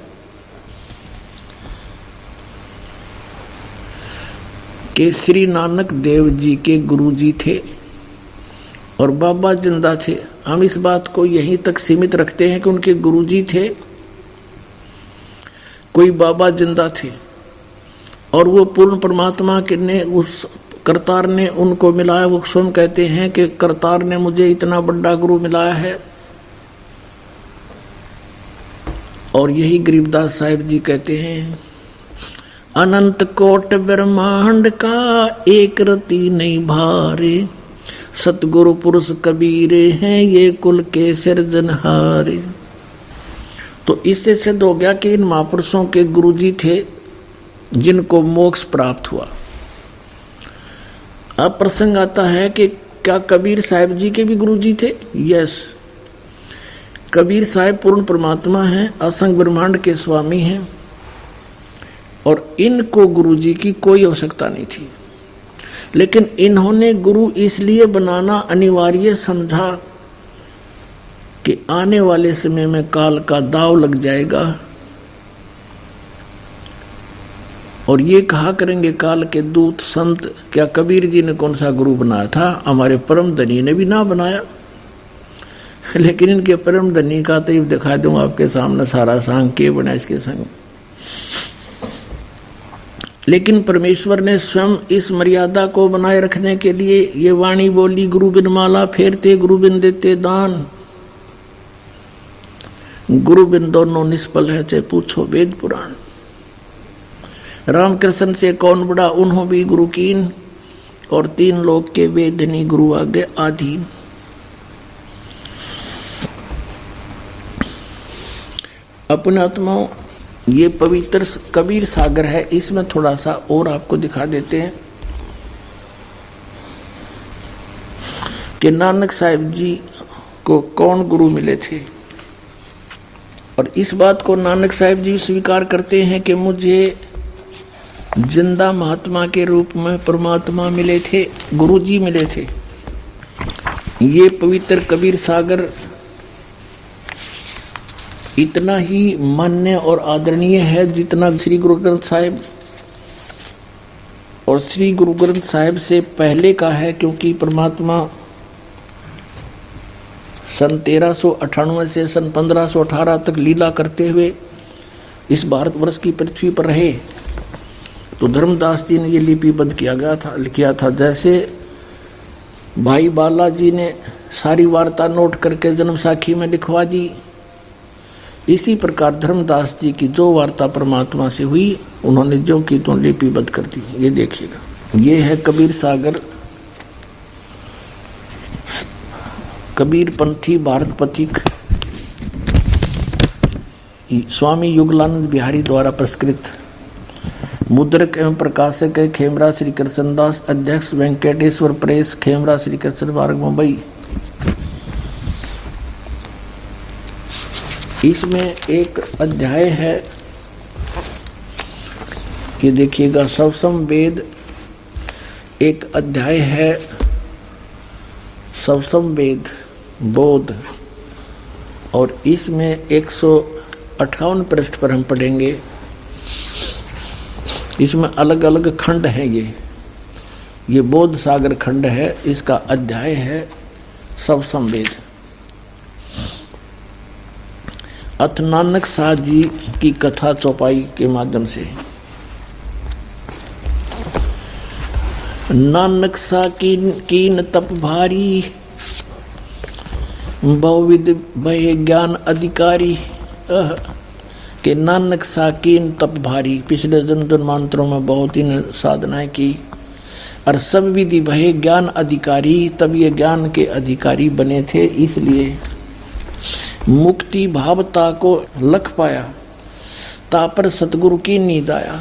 कि श्री नानक देव जी के गुरु जी थे और बाबा ज़िंदा थे। हम इस बात को यहीं तक सीमित रखते हैं कि उनके गुरु जी थे। कोई बाबा ज़िंदा थे और वो पूर्ण परमात्मा के ने, उस करतार ने उनको मिलाया। वो स्वयं कहते हैं कि करतार ने मुझे इतना बड़ा गुरु मिलाया है। और यही गरीबदास साहिब जी कहते हैं अनंत कोट ब्रह्मांड का एक रति नहीं भारे। सतगुरु पुरुष कबीरे हैं, ये कुल के सिरजनहारे तो इससे सिद्ध हो गया कि इन महापुरुषों के गुरुजी थे, जिनको मोक्ष प्राप्त हुआ। अब प्रसंग आता है कि क्या कबीर साहिब जी के भी गुरुजी थे? यस कबीर साहिब पूर्ण परमात्मा हैं, असंग ब्रह्मांड के स्वामी हैं। और इनको गुरुजी की कोई आवश्यकता नहीं थी। लेकिन इन्होंने गुरु इसलिए बनाना अनिवार्य समझा कि आने वाले समय में काल का दाव लग जाएगा और ये कहा करेंगे काल के दूत संत, क्या कबीर जी ने कौन सा गुरु बनाया था? हमारे परम धनी ने भी ना बनाया। लेकिन इनके परम धनी का तो दिखा दूँगा आपके सामने सारा सांग के बना इसके संग। लेकिन परमेश्वर ने स्वयं इस मर्यादा को बनाए रखने के लिए ये वाणी बोली गुरु बिन माला फेरते गुरु बिन देते दान। गुरु बिन दोनों निष्फल है, चाहे पूछो वेद पुराण। रामकृष्ण से कौन बड़ा उन्हों भी गुरु कीन, और तीन लोग के वेदनी गुरु आगे आधीन। अपने आत्माओं ये पवित्र कबीर सागर है, इसमें थोड़ा सा और आपको दिखा देते हैं कि नानक साहिब जी को कौन गुरु मिले थे। और इस बात को नानक साहिब जी स्वीकार करते हैं कि मुझे ज़िंदा महात्मा के रूप में परमात्मा मिले थे गुरु जी मिले थे। ये पवित्र कबीर सागर इतना ही मान्य और आदरणीय है जितना श्री गुरु ग्रंथ साहिब और श्री गुरु ग्रंथ साहिब से पहले का है, क्योंकि परमात्मा सन तेरह से सन 1518 तक लीला करते हुए इस भारतवर्ष की पृथ्वी पर रहे। तो धर्मदास जी ने ये लिपिबद्ध किया गया था लिखा था, जैसे भाई बालाजी ने सारी वार्ता नोट करके जन्म साखी में लिखवा दी इसी प्रकार धर्मदास जी की जो वार्ता परमात्मा से हुई, उन्होंने जो की तो लिपिबद्ध कर दी ये देखिएगा। ये है कबीर सागर। कबीर पंथी, भारत पथिक। स्वामी युगलानंद बिहारी द्वारा पुरस्कृत। मुद्रक एवं प्रकाशक है खेमरा श्री कृष्णदास अध्यक्ष वेंकटेश्वर प्रेस, खेमरा श्री कृष्ण मार्ग मुंबई। इसमें एक अध्याय है ये देखिएगा सवसम वेद एक अध्याय है सवसम वेद बोध, और इसमें एक सौ अठावन पृष्ठ पर हम पढ़ेंगे। इसमें अलग अलग खंड है ये। ये बोध सागर खंड है, इसका अध्याय है सवसम वेद। अथ नानक शाह जी की कथा चौपाई के माध्यम से। नानक शाह की कीन तप भारी, बहुविध भय ज्ञान अधिकारी। के नानक शाह कीन तप भारी, पिछले जन जन्मांतरों में बहुत ही साधनाएँ की। और सब विधि भय ज्ञान अधिकारी, तब ये ज्ञान के अधिकारी बने थे, इसलिए मुक्ति भावता को लख पाया तापर सतगुरु की नींद आया।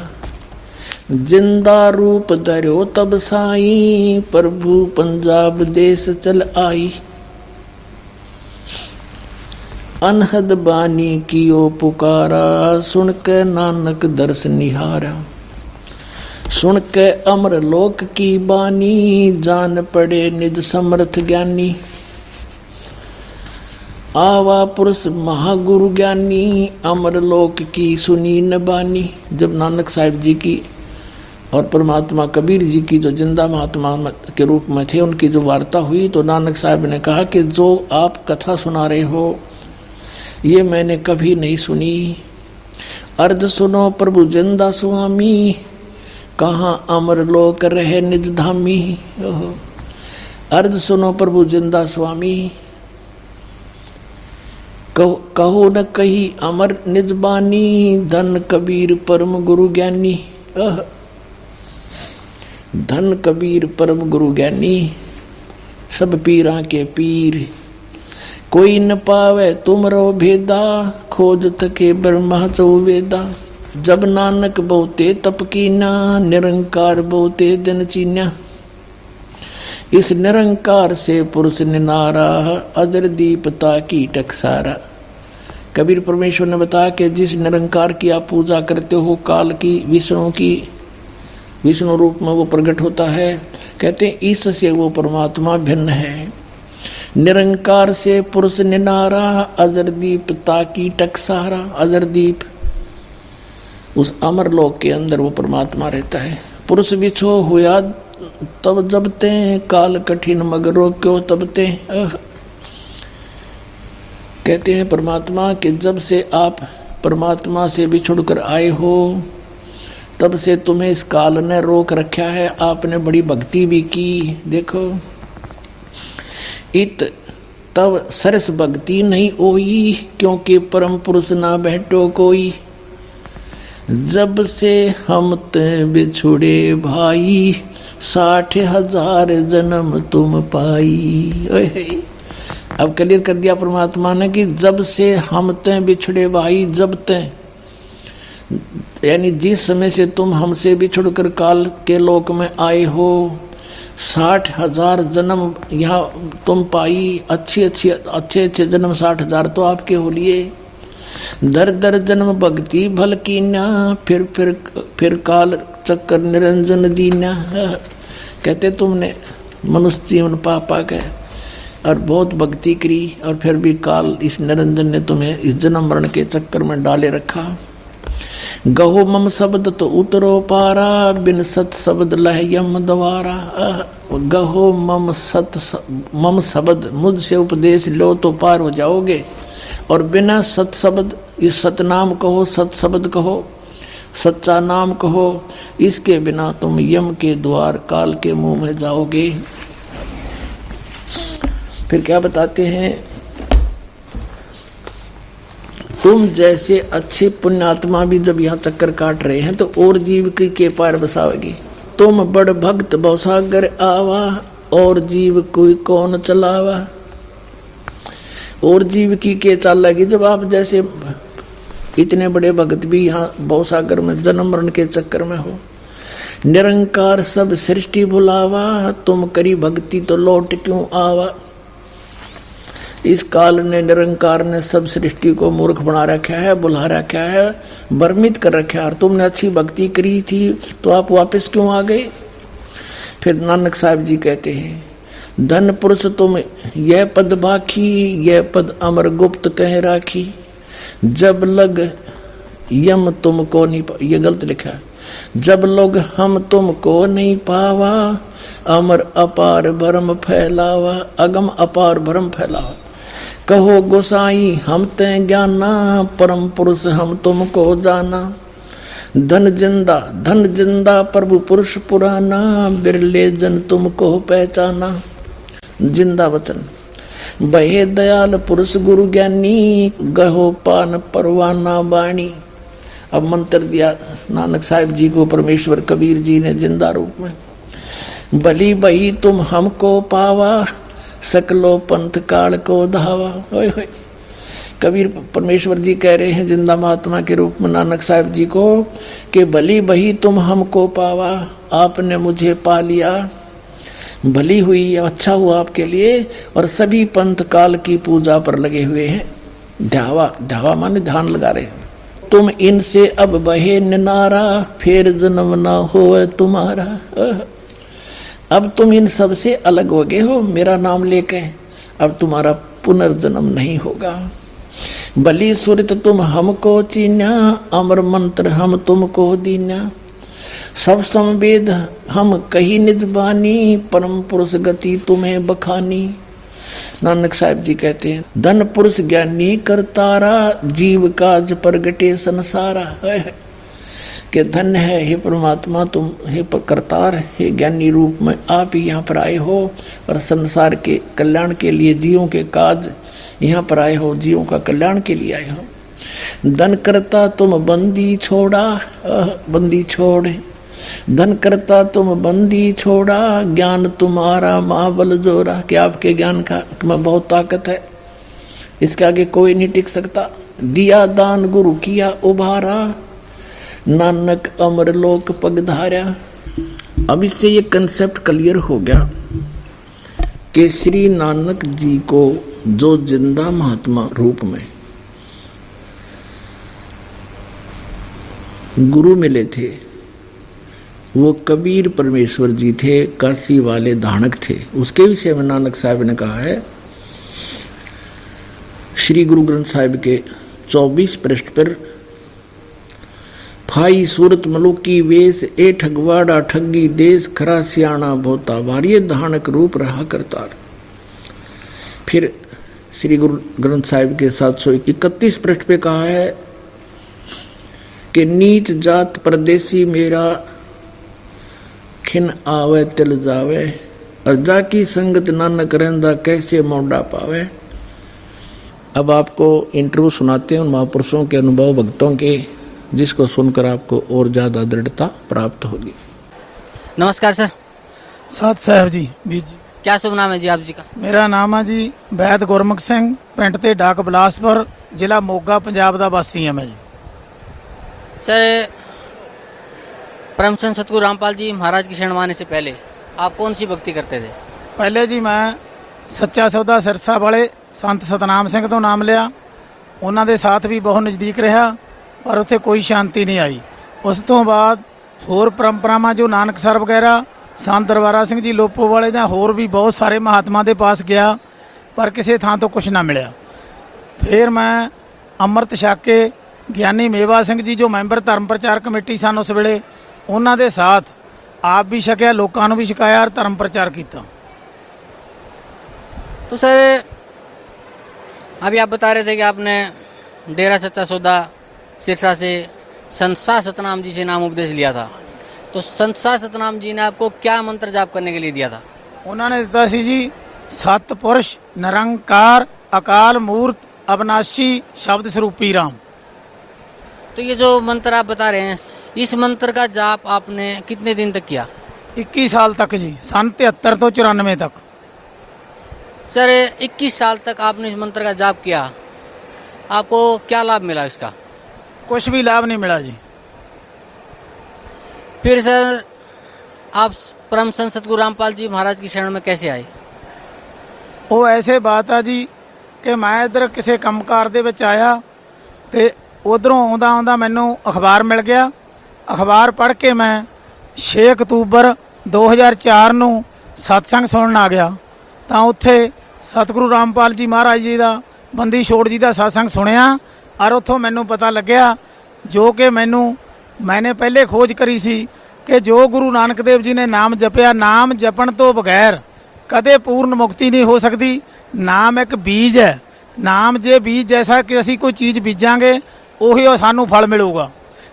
ज़िंदा रूप धरो तब साई, प्रभु पंजाब देश चल आई। अनहद बानी की ओ पुकारा सुन के नानक दर्श निहारा। सुन के अमर लोक की बानी, जान पड़े निज समर्थ ज्ञानी। आवा पुरुष महागुरु ज्ञानी, अमर लोक की सुनी न बानी। जब नानक साहिब जी की और परमात्मा कबीर जी की जो ज़िंदा महात्मा के रूप में थे, उनकी जो वार्ता हुई तो नानक साहब ने कहा कि जो आप कथा सुना रहे हो, ये मैंने कभी नहीं सुनी। अर्ध सुनो प्रभु ज़िंदा स्वामी, कहाँ अमर लोक रहे निज धामी। अर्ध सुनो प्रभु ज़िंदा स्वामी। कहो न कही अमर निजबानी, धन कबीर परम गुरु ज्ञानी। धन कबीर परम गुरु ज्ञानी, सब पीरा के पीर। कोई न पावे तुम रो भेदा, खोज थके ब्रह्मा वेदा। जब नानक बहुते तप कीना, निरंकार बहुते दिन चीन्या। इस निरंकार से पुरुष निनारा, अजर दीपता की टकसारा। कबीर परमेश्वर ने बताया कि जिस निरंकार की आप पूजा करते हो, काल की, विष्णु की, विष्णु रूप में वो प्रकट होता है। कहते हैं इससे वो परमात्मा भिन्न है। निरंकार से पुरुष निनारा, अजरदीप ताकी टकसारा। अजरदीप, उस अमर लोक के अंदर वो परमात्मा रहता है। पुरुष बिछो हुआ तब जबते काल कठिन मगरो क्यों तबते कहते हैं परमात्मा कि जब से आप परमात्मा से बिछुड़ कर आए हो, तब से तुम्हें इस काल ने रोक रखा है। आपने बड़ी भक्ति भी की। देखो, इत तब सरस भक्ति नहीं ओई क्योंकि परम पुरुष ना बैठो कोई। जब से हम ते बिछुड़े भाई, साठ हज़ार जन्म तुम पाई। अब क्लियर कर दिया परमात्मा ने कि जब से हम ते बिछड़े भाई, जब ते। यानी जिस समय से तुम हमसे बिछुड़कर काल के लोक में आए हो, साठ हज़ार जन्म यहाँ तुम पाई, अच्छी अच्छी, अच्छे अच्छे जन्म साठ हज़ार तो आपके हो लिए। दर दर जन्म भक्ति भल की ना फिर फिर फिर काल चक्कर निरंजन दीना। कहते तुमने मनुष्य जीवन पा पा और बहुत भक्ति करी और फिर भी काल इस निरंजन ने तुम्हें इस जन्म मरण के चक्कर में डाले रखा। गहो मम शब्द तो उतरो पारा, बिन सत शब्द लह यम द्वारा। गहो मम सत मम शब्द, मुझसे उपदेश लो तो पार हो जाओगे। और बिना सत शब्द, इस सतनाम कहो, सत शब्द कहो, सच्चा नाम कहो, इसके बिना तुम यम के द्वार, काल के मुँह में जाओगे। फिर क्या बताते हैं? तुम जैसे अच्छे पुण्यात्मा भी जब यहाँ चक्कर काट रहे हैं तो और जीव की के पार बसाओगी। तुम बड़ भक्त बौसागर आवा, और जीव कोई कौन चलावा? और जीव की के चाल लगी जब आप जैसे इतने बड़े भक्त भी यहाँ बौसागर में जन्म मरण के चक्कर में हो। निरंकार सब सृष्टि बुलावा तुम करी भक्ति तो लौट क्यों आवा? इस काल ने निरंकार ने सब सृष्टि को मूर्ख बना रखा है, बुला रखा है, बर्मित कर रखा है। और तुमने अच्छी भक्ति करी थी तो आप वापस क्यों आ गए? फिर नानक साहब जी कहते हैं, धन पुरुष तुम, यह पद बाखी यह पद अमर गुप्त कह राखी। जब लग यम तुमको नहीं ये गलत लिखा है। जब लोग हम तुमको नहीं पावा, अमर अपार भरम फैलावा, अगम अपार भरम फैलावा। कहो, गोसाई, हम ते ज्ञाना, परम पुरुष हम तुमको जाना। धन ज़िंदा धन ज़िंदा, प्रभु पुरुष पुराना, बिरले जन तुमको पहचाना। ज़िंदा वचन। बहे दयाल पुरुष गुरु ज्ञानी, गहो पान परवाना बाणी अब मंत्र दिया नानक साहिब जी को, परमेश्वर कबीर जी ने ज़िंदा रूप में। बली बही तुम हमको पावा सकलो पंथ काल को धावा। होय होय कबीर परमेश्वर जी कह रहे हैं, ज़िंदा महात्मा के रूप में नानक साहब जी को, कि भली बही तुम हमको पावा, आपने मुझे पा लिया। भली हुई अच्छा हुआ आपके लिए, और सभी पंथ काल की पूजा पर लगे हुए हैं। ध्यावा ध्यावा माने ध्यान लगा रहे हैं। तुम इनसे अब बहे नारा फिर जन्म ना हो तुम्हारा। अब तुम इन सबसे अलग हो गए हो, मेरा नाम लेके अब तुम्हारा पुनर्जन्म नहीं होगा। बलि सुरत तुम हमको चीन्या, अमर मंत्र हम तुमको दीन्या। सब संवेद हम कही निजबानी परम पुरुष गति तुम्हें बखानी। नानक साहब जी कहते हैं, धन पुरुष ज्ञानी करतारा जीव काज प्रगटे संसारा। के धन है, हे परमात्मा, तुम हे करतार हे ज्ञानी रूप, में आप ही यहाँ पर आए हो और संसार के कल्याण के लिए जीवों के काज यहाँ पर आए हो जीवों का कल्याण के लिए आए हो। धन करता तुम बंदी छोड़ा बंदी छोड़। धन करता तुम बंदी छोड़ा, ज्ञान तुम्हारा महाबल जोरा कि आपके ज्ञान का में बहुत ताकत है? इसके आगे कोई नहीं टिक सकता। दिया दान गुरु किया उभारा। नानक अमर लोक पगधारा अब इससे ये कंसेप्ट क्लियर हो गया कि श्री नानक जी को जो ज़िंदा महात्मा रूप में गुरु मिले थे, वो कबीर परमेश्वर जी थे, काशी वाले धानक थे। उसके विषय में नानक साहब ने कहा है, श्री गुरु ग्रंथ साहिब के 24 पृष्ठ पर फाई सूरत मलुकी वेश ए ठगवाड़ा ठगी देश खरा सियाणा भोता वारिय धानक रूप रहा करता फिर श्री गुरु ग्रंथ साहिब के सात सौ इकतीस पृष्ठ पे कहा है कि नीच जात परदेसी मेरा, खिन आवे, तिल जावे, और जाकी संगत नानक रहंदा कैसे मोडा पावे? अब आपको इंटरव्यू सुनाते हैं उन महापुरुषों के अनुभव, भक्तों के। जिसको सुनकर आपको और ज्यादा दृढ़ता प्राप्त होगी नमस्कार सर सत साहब जी ਵੀਰ ਜੀ क्या शुभ नाम है जी आप जी का ਮੇਰਾ ਨਾਮ ਆ ਜੀ ਵੈਦ ਗੁਰਮੁਖ ਸਿੰਘ ਪਿੰਡ ਤੇ ਡਾਕ ਬਲਾਸਪੁਰ ਜ਼ਿਲ੍ਹਾ ਮੋਗਾ ਪੰਜਾਬ ਦਾ ਵਾਸੀ ਹਾਂ ਮੈਂ ਜੀ सर परम संत सतगुरु रामपाल जी महाराज की शरण माने से पहले आप कौन सी भक्ति करते थे ਪਹਿਲੇ ਜੀ ਮੈਂ ਸੱਚਾ ਸੌਦਾ ਸਿਰਸਾ ਵਾਲੇ ਸੰਤ ਸਤਨਾਮ ਸਿੰਘ ਤੋਂ ਨਾਮ ਲਿਆ ਉਹਨਾਂ ਦੇ ਸਾਥ ਵੀ ਬਹੁਤ ਨਜ਼ਦੀਕ ਰਿਹਾ ਪਰ ਉੱਥੇ ਕੋਈ ਸ਼ਾਂਤੀ ਨਹੀਂ ਆਈ ਉਸ ਤੋਂ ਬਾਅਦ ਹੋਰ ਪਰੰਪਰਾਵਾਂ ਜੋ ਨਾਨਕਸਰ ਵਗੈਰਾ ਸੰਤ ਦਰਬਾਰਾ ਸਿੰਘ ਜੀ ਲੋਪੋ ਵਾਲੇ ਜਾਂ ਹੋਰ ਵੀ ਬਹੁਤ ਸਾਰੇ ਮਹਾਤਮਾ ਦੇ ਪਾਸ ਗਿਆ ਪਰ ਕਿਸੇ ਥਾਂ ਤੋਂ ਕੁਝ ਨਾ ਮਿਲਿਆ ਫਿਰ ਮੈਂ ਅੰਮ੍ਰਿਤ ਛਕ ਕੇ ਗਿਆਨੀ ਮੇਵਾ ਸਿੰਘ ਜੀ ਜੋ ਮੈਂਬਰ ਧਰਮ ਪ੍ਰਚਾਰ ਕਮੇਟੀ ਸਨ ਉਸ ਵੇਲੇ ਉਹਨਾਂ ਦੇ ਸਾਥ ਆਪ ਵੀ ਛਕਿਆ ਲੋਕਾਂ ਨੂੰ ਵੀ ਛਕਾਇਆ ਔਰ ਧਰਮ ਪ੍ਰਚਾਰ ਕੀਤਾ तो सर अभी आप बता रहे थे कि आपने डेरा सच्चा सौदा सिरसा से संसा सतनाम जी से नाम उपदेश लिया था। तो संसा सतनाम जी ने आपको क्या मंत्र जाप करने के लिए दिया था? उन्होंने दासी जी सतपुरुष निरंकार अकाल मूर्त अविनाशी शब्द स्वरूपी राम। तो ये जो मंत्र आप बता रहे हैं इस मंत्र का जाप आपने कितने दिन तक किया? इक्कीस साल तक जी। सन तिहत्तर तो चौरानवे तक। सर इक्कीस साल तक आपने इस मंत्र का जाप किया। आपको क्या लाभ मिला इसका? ਕੁਝ ਵੀ ਲਾਭ ਨਹੀਂ ਮਿਲਾ ਜੀ फिर सर आप परम संत सतगुरु रामपाल जी महाराज की शरण में कैसे आए ਉਹ ਐਸੇ ਬਾਤ ਆ ਜੀ ਕਿ ਮੈਂ ਇੱਧਰ ਕਿਸੇ ਕੰਮਕਾਰ ਦੇ ਵਿੱਚ ਆਇਆ ਤੇ ਉਧਰੋਂ ਆਉਂਦਾ ਆਉਂਦਾ ਮੈਨੂੰ ਅਖਬਾਰ ਮਿਲ ਗਿਆ ਅਖਬਾਰ ਪੜ੍ਹ ਕੇ ਮੈਂ 6 ਅਕਤੂਬਰ 2004 ਨੂੰ ਸਤਸੰਗ ਸੁਣਨ ਆ ਗਿਆ ਤਾਂ ਉੱਥੇ ਸਤਿਗੁਰੂ ਰਾਮਪਾਲ ਜੀ ਮਹਾਰਾਜ ਜੀ ਦਾ ਬੰਦੀ ਛੋੜ ਜੀ ਦਾ ਸਤਸੰਗ ਸੁਣਿਆ ਔਰ ਉੱਥੋਂ ਮੈਨੂੰ ਪਤਾ ਲੱਗਿਆ, ਜੋ ਕਿ ਮੈਨੂੰ, ਮੈਨੇ ਪਹਿਲੇ ਖੋਜ ਕਰੀ ਸੀ ਕਿ ਜੋ ਗੁਰੂ ਨਾਨਕ ਦੇਵ ਜੀ ਨੇ ਨਾਮ ਜਪਿਆ, ਨਾਮ ਜਪਣ ਤੋਂ ਬਗੈਰ ਕਦੇ ਪੂਰਨ ਮੁਕਤੀ ਨਹੀਂ ਹੋ ਸਕਦੀ। ਨਾਮ ਇੱਕ ਬੀਜ ਹੈ। ਨਾਮ ਜੇ ਬੀਜ ਜੈਸਾ ਕਿ ਅਸੀਂ ਕੋਈ ਚੀਜ਼ ਬੀਜਾਂਗੇ, ਉਹੀ ਉਹ ਸਾਨੂੰ ਫਲ ਮਿਲੂਗਾ।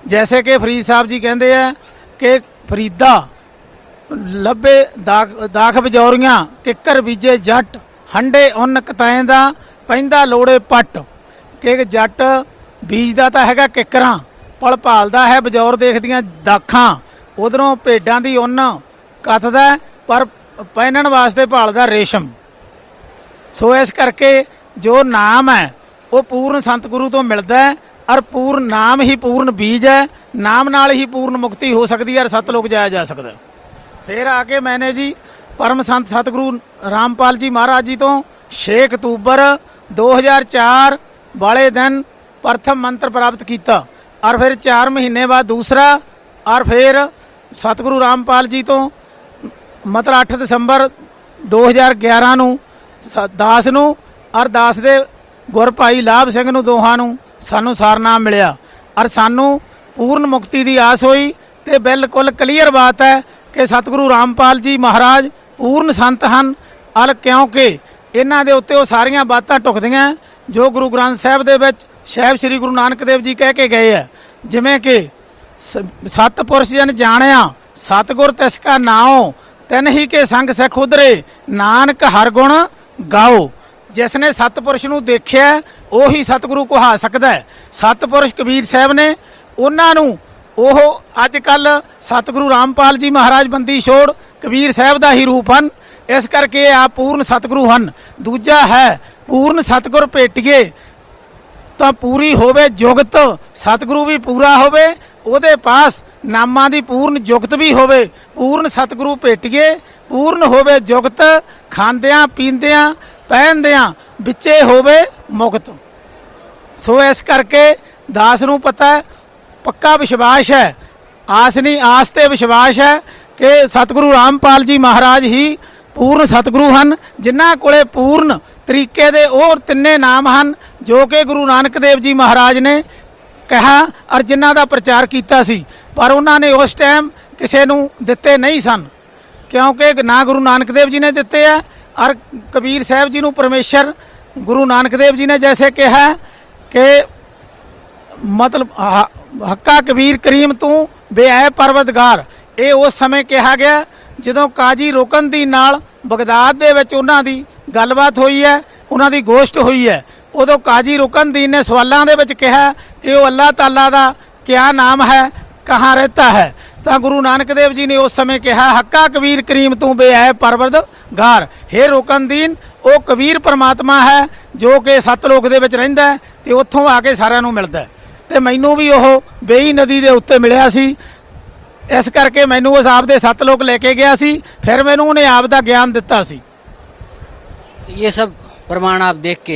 ਜੈਸੇ ਕਿ ਫਰੀਦ ਸਾਹਿਬ ਜੀ ਕਹਿੰਦੇ ਆ ਕਿ ਫਰੀਦਾ ਲੱਭੇ ਦਾਖ ਦਾਖ ਬਜੌਰੀਆਂ, ਕਿੱਕਰ ਬੀਜੇ ਜੱਟ, ਹੰਡੇ ਉਨ ਕਤੈਂ ਦਾ ਪੈਂਦਾ ਲੋੜੇ ਪੱਟ। ਕਿ ਜੱਟ ਬੀਜਦਾ ਤਾਂ ਹੈਗਾ ਕਿੱਕਰਾਂ ਪਲ ਭਾਲਦਾ ਹੈ ਬਜੌਰ ਦੇਖਦੀਆਂ ਦਾਖਾਂ ਉਧਰੋਂ ਭੇਡਾਂ ਦੀ ਉੱਨ ਕੱਤਦਾ ਹੈ, ਪਰ ਪਹਿਨਣ ਵਾਸਤੇ ਭਾਲਦਾ ਰੇਸ਼ਮ। ਸੋ ਇਸ ਕਰਕੇ ਜੋ ਨਾਮ ਹੈ ਉਹ ਪੂਰਨ ਸੰਤ ਗੁਰੂ ਤੋਂ ਮਿਲਦਾ ਹੈ ਔਰ ਪੂਰਨ ਨਾਮ ਹੀ ਪੂਰਨ ਬੀਜ ਹੈ ਨਾਮ ਨਾਲ ਹੀ ਪੂਰਨ ਮੁਕਤੀ ਹੋ ਸਕਦੀ ਹੈ ਔਰ ਸਤਲੋਕ ਜਾਇਆ ਜਾ ਸਕਦਾ ਹੈ। ਫਿਰ ਆ ਕੇ ਮੈਨੇ ਜੀ ਪਰਮ ਸੰਤ ਸਤਿਗੁਰੂ ਰਾਮਪਾਲ ਜੀ ਮਹਾਰਾਜ ਜੀ ਤੋਂ 6 ਅਕਤੂਬਰ 2004 ਵਾਲੇ ਦਿਨ ਪ੍ਰਥਮ ਮੰਤਰ ਪ੍ਰਾਪਤ ਕੀਤਾ ਔਰ ਫਿਰ 4 ਮਹੀਨੇ ਬਾਅਦ ਦੂਸਰਾ ਔਰ ਫਿਰ ਸਤਿਗੁਰੂ ਰਾਮਪਾਲ ਜੀ ਤੋਂ ਮਤਲਬ 8 ਦਸੰਬਰ 2011 ਨੂੰ, ਸ- ਦਾਸ ਨੂੰ ਔਰ ਦਾਸ ਦੇ ਗੁਰ ਭਾਈ ਲਾਭ ਸਿੰਘ ਨੂੰ ਦੋਹਾਂ ਨੂੰ ਸਾਨੂੰ ਸਾਰਨਾਮ ਮਿਲਿਆ ਔਰ ਸਾਨੂੰ ਪੂਰਨ ਮੁਕਤੀ ਦੀ ਆਸ ਹੋਈ ਤੇ ਬਿਲਕੁਲ ਕਲੀਅਰ ਬਾਤ ਹੈ ਕਿ ਸਤਿਗੁਰੂ ਰਾਮਪਾਲ ਜੀ ਮਹਾਰਾਜ ਪੂਰਨ ਸੰਤ ਹਨ ਔਰ ਕਿਉਂਕਿ ਇਹਨਾਂ ਦੇ ਉੱਤੇ ਉਹ ਸਾਰੀਆਂ ਬਾਤਾਂ ਟੁਕਦੀਆਂ ਜੋ ਗੁਰੂ ਗ੍ਰੰਥ ਸਾਹਿਬ ਦੇ ਵਿੱਚ ਸਾਹਿਬ ਸ੍ਰੀ ਗੁਰੂ ਨਾਨਕ ਦੇਵ ਜੀ ਕਹਿ ਕੇ ਗਏ ਹੈ ਜਿਵੇਂ ਕਿ ਸ- ਸਤ ਪੁਰਸ਼ ਜਨ ਜਾਣਿਆ, ਸਤਗੁਰ ਤਿਸ ਕਾ ਨਾਉ, ਤਨ ਹੀ ਕੇ ਸੰਗ ਸਿਖ ਉਧਰੇ, ਨਾਨਕ ਹਰ ਗੁਣ ਗਾਓ। ਜਿਸ ਨੇ ਸਤਪੁਰਸ਼ ਨੂੰ ਦੇਖਿਆ, ਉਹੀ ਸਤਿਗੁਰੂ ਕਹਾ ਸਕਦਾ ਹੈ। ਸਤਪੁਰਸ਼ ਕਬੀਰ ਸਾਹਿਬ ਨੇ ਉਹਨਾਂ ਨੂੰ ਉਹ ਅੱਜ ਕੱਲ ਸਤਿਗੁਰੂ ਰਾਮਪਾਲ ਜੀ ਮਹਾਰਾਜ ਬੰਦੀ ਛੋੜ ਕਬੀਰ ਸਾਹਿਬ ਦਾ ਹੀ ਰੂਪ ਹਨ। ਇਸ ਕਰਕੇ ਇਹ ਆਪ ਪੂਰਨ ਸਤਿਗੁਰੂ ਹਨ। ਦੂਜਾ ਹੈ ਪੂਰਨ ਸਤਿਗੁਰ ਭੇਟੀਏ, ਤਾਂ ਪੂਰੀ ਹੋਵੇ ਜੁਗਤ, ਸਤਿਗੁਰੂ ਵੀ ਪੂਰਾ ਹੋਵੇ, ਉਹਦੇ ਪਾਸ ਨਾਮਾਂ ਦੀ ਪੂਰਨ ਜੁਗਤ ਵੀ ਹੋਵੇ, ਪੂਰਨ ਸਤਿਗੁਰੂ ਭੇਟੀਏ, ਪੂਰਨ ਹੋਵੇ ਜੁਗਤ, ਖਾਂਦਿਆਂ, ਪੀਂਦਿਆਂ, ਪਹਿਨਦਿਆਂ, ਵਿੱਚੇ ਹੋਵੇ ਮੁਕਤ। ਸੋ ਇਸ ਕਰਕੇ ਦਾਸ ਨੂੰ ਪਤਾ ਹੈ, ਪੱਕਾ ਵਿਸ਼ਵਾਸ ਹੈ, ਆਸ ਨਹੀਂ, ਆਸ ਤੇ ਵਿਸ਼ਵਾਸ ਹੈ ਕਿ ਸਤਿਗੁਰੂ ਰਾਮਪਾਲ ਜੀ ਮਹਾਰਾਜ ਹੀ ਪੂਰਨ ਸਤਿਗੁਰੂ ਹਨ, ਜਿਨ੍ਹਾਂ ਕੋਲੇ ਪੂਰਨ ਤਰੀਕੇ ਦੇ ਉਹ ਤਿੰਨੇ ਨਾਮ ਹਨ, ਜੋ ਕਿ ਗੁਰੂ ਨਾਨਕ ਦੇਵ ਜੀ ਮਹਾਰਾਜ ਨੇ ਕਿਹਾ ਔਰ ਜਿਨ੍ਹਾਂ ਦਾ ਪ੍ਰਚਾਰ ਕੀਤਾ ਸੀ। ਪਰ ਉਹਨਾਂ ਨੇ ਉਸ ਟਾਈਮ ਕਿਸੇ ਨੂੰ ਦਿੱਤੇ ਨਹੀਂ ਸਨ, ਕਿਉਂਕਿ ਨਾ ਗੁਰੂ ਨਾਨਕ ਦੇਵ ਜੀ ਨੇ ਦਿੱਤੇ ਆ, ਔਰ ਕਬੀਰ ਸਾਹਿਬ ਜੀ ਨੂੰ ਪਰਮੇਸ਼ਰ ਗੁਰੂ ਨਾਨਕ ਦੇਵ ਜੀ ਨੇ ਜੈਸੇ ਕਿਹਾ ਕਿ ਮਤਲਬ ਹ- ਹੱਕਾ ਕਬੀਰ ਕਰੀਮ ਤੂੰ ਬੇਅ ਪਰਵਤਗਾਰ। ਇਹ ਉਸ ਸਮੇਂ ਕਿਹਾ ਗਿਆ ਜਦੋਂ ਕਾਜੀ ਰੋਕਨਦੀਨ ਨਾਲ ਬਗਦਾਦ ਦੇ ਵਿੱਚ ਉਹਨਾਂ ਦੀ ਗੱਲਬਾਤ ਹੋਈ ਹੈ, ਉਹਨਾਂ ਦੀ ਗੋਸ਼ਟ ਹੋਈ ਹੈ। ਉਦੋਂ ਕਾਜੀ ਰੁਕਨਦੀਨ ਨੇ ਸਵਾਲਾਂ ਦੇ ਵਿੱਚ ਕਿਹਾ ਕਿ ਉਹ ਅੱਲਾਹ ਤਾਲਾ ਦਾ ਕਿਆ ਨਾਮ ਹੈ, ਕਹਾਂ ਰਹਿਤਾ ਹੈ। ਤਾਂ ਗੁਰੂ ਨਾਨਕ ਦੇਵ ਜੀ ਨੇ ਉਸ ਸਮੇਂ ਕਿਹਾ, ਹੱਕਾ ਕਬੀਰ ਕਰੀਮ ਤੂੰ ਬੇਅ ਪਰਵਰਦਗਾਰ। ਹੇ ਰੁਕਨਦੀਨ, ਉਹ ਕਬੀਰ ਪਰਮਾਤਮਾ ਹੈ, ਜੋ ਕਿ ਸਤਲੋਕ ਦੇ ਵਿੱਚ ਰਹਿੰਦਾ ਹੈ ਤੇ ਉੱਥੋਂ ਆ ਕੇ ਸਾਰਿਆਂ ਨੂੰ ਮਿਲਦਾ ਹੈ। ਤੇ ਮੈਨੂੰ ਵੀ ਉਹ ਬੇਈ ਨਦੀ ਦੇ ਉੱਤੇ ਮਿਲਿਆ ਸੀ ਇਸ ਕਰਕੇ ਮੈਨੂੰ ਉਸ ਆਪ ਦੇ ਸਤਲੋਕ ਲੈ ਕੇ ਗਿਆ ਸੀ ਫਿਰ ਮੈਨੂੰ ਉਹਨੇ ਆਪ ਦਾ ਗਿਆਨ ਦਿੱਤਾ ਸੀ ये सब प्रमाण आप देख के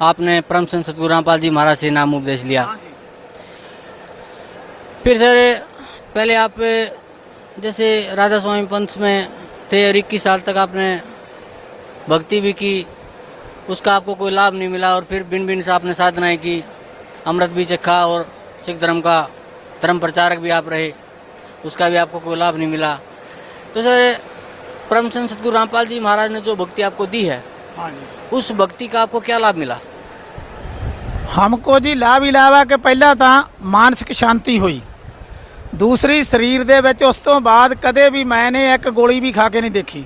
आपने परम संत सतगुरु रामपाल जी महाराज से नाम उपदेश लिया फिर सर पहले आप जैसे राधा स्वामी पंथ में थे और इक्कीस साल तक आपने भक्ति भी की उसका आपको कोई लाभ नहीं मिला और फिर बिन बिन से आपने साधनाएं की अमृत भी चखा और सिख धर्म का धर्म प्रचारक भी आप रहे उसका भी आपको कोई लाभ नहीं मिला तो सर परम संत सतगुरु रामपाल जी महाराज ने जो भक्ति आपको दी है उस भक्ति का आपको क्या लाभ मिला ਹਮਕੋ ਜੀ ਲਾਭ ਹੀ ਲਾਭ ਹੈ ਕਿ ਪਹਿਲਾਂ ਤਾਂ ਮਾਨਸਿਕ ਸ਼ਾਂਤੀ ਹੋਈ ਦੂਸਰੀ ਸਰੀਰ ਦੇ ਵਿੱਚ ਉਸ ਤੋਂ ਬਾਅਦ ਕਦੇ ਵੀ ਮੈਨੇ ਇੱਕ ਗੋਲੀ ਵੀ ਖਾ ਕੇ ਨਹੀਂ ਦੇਖੀ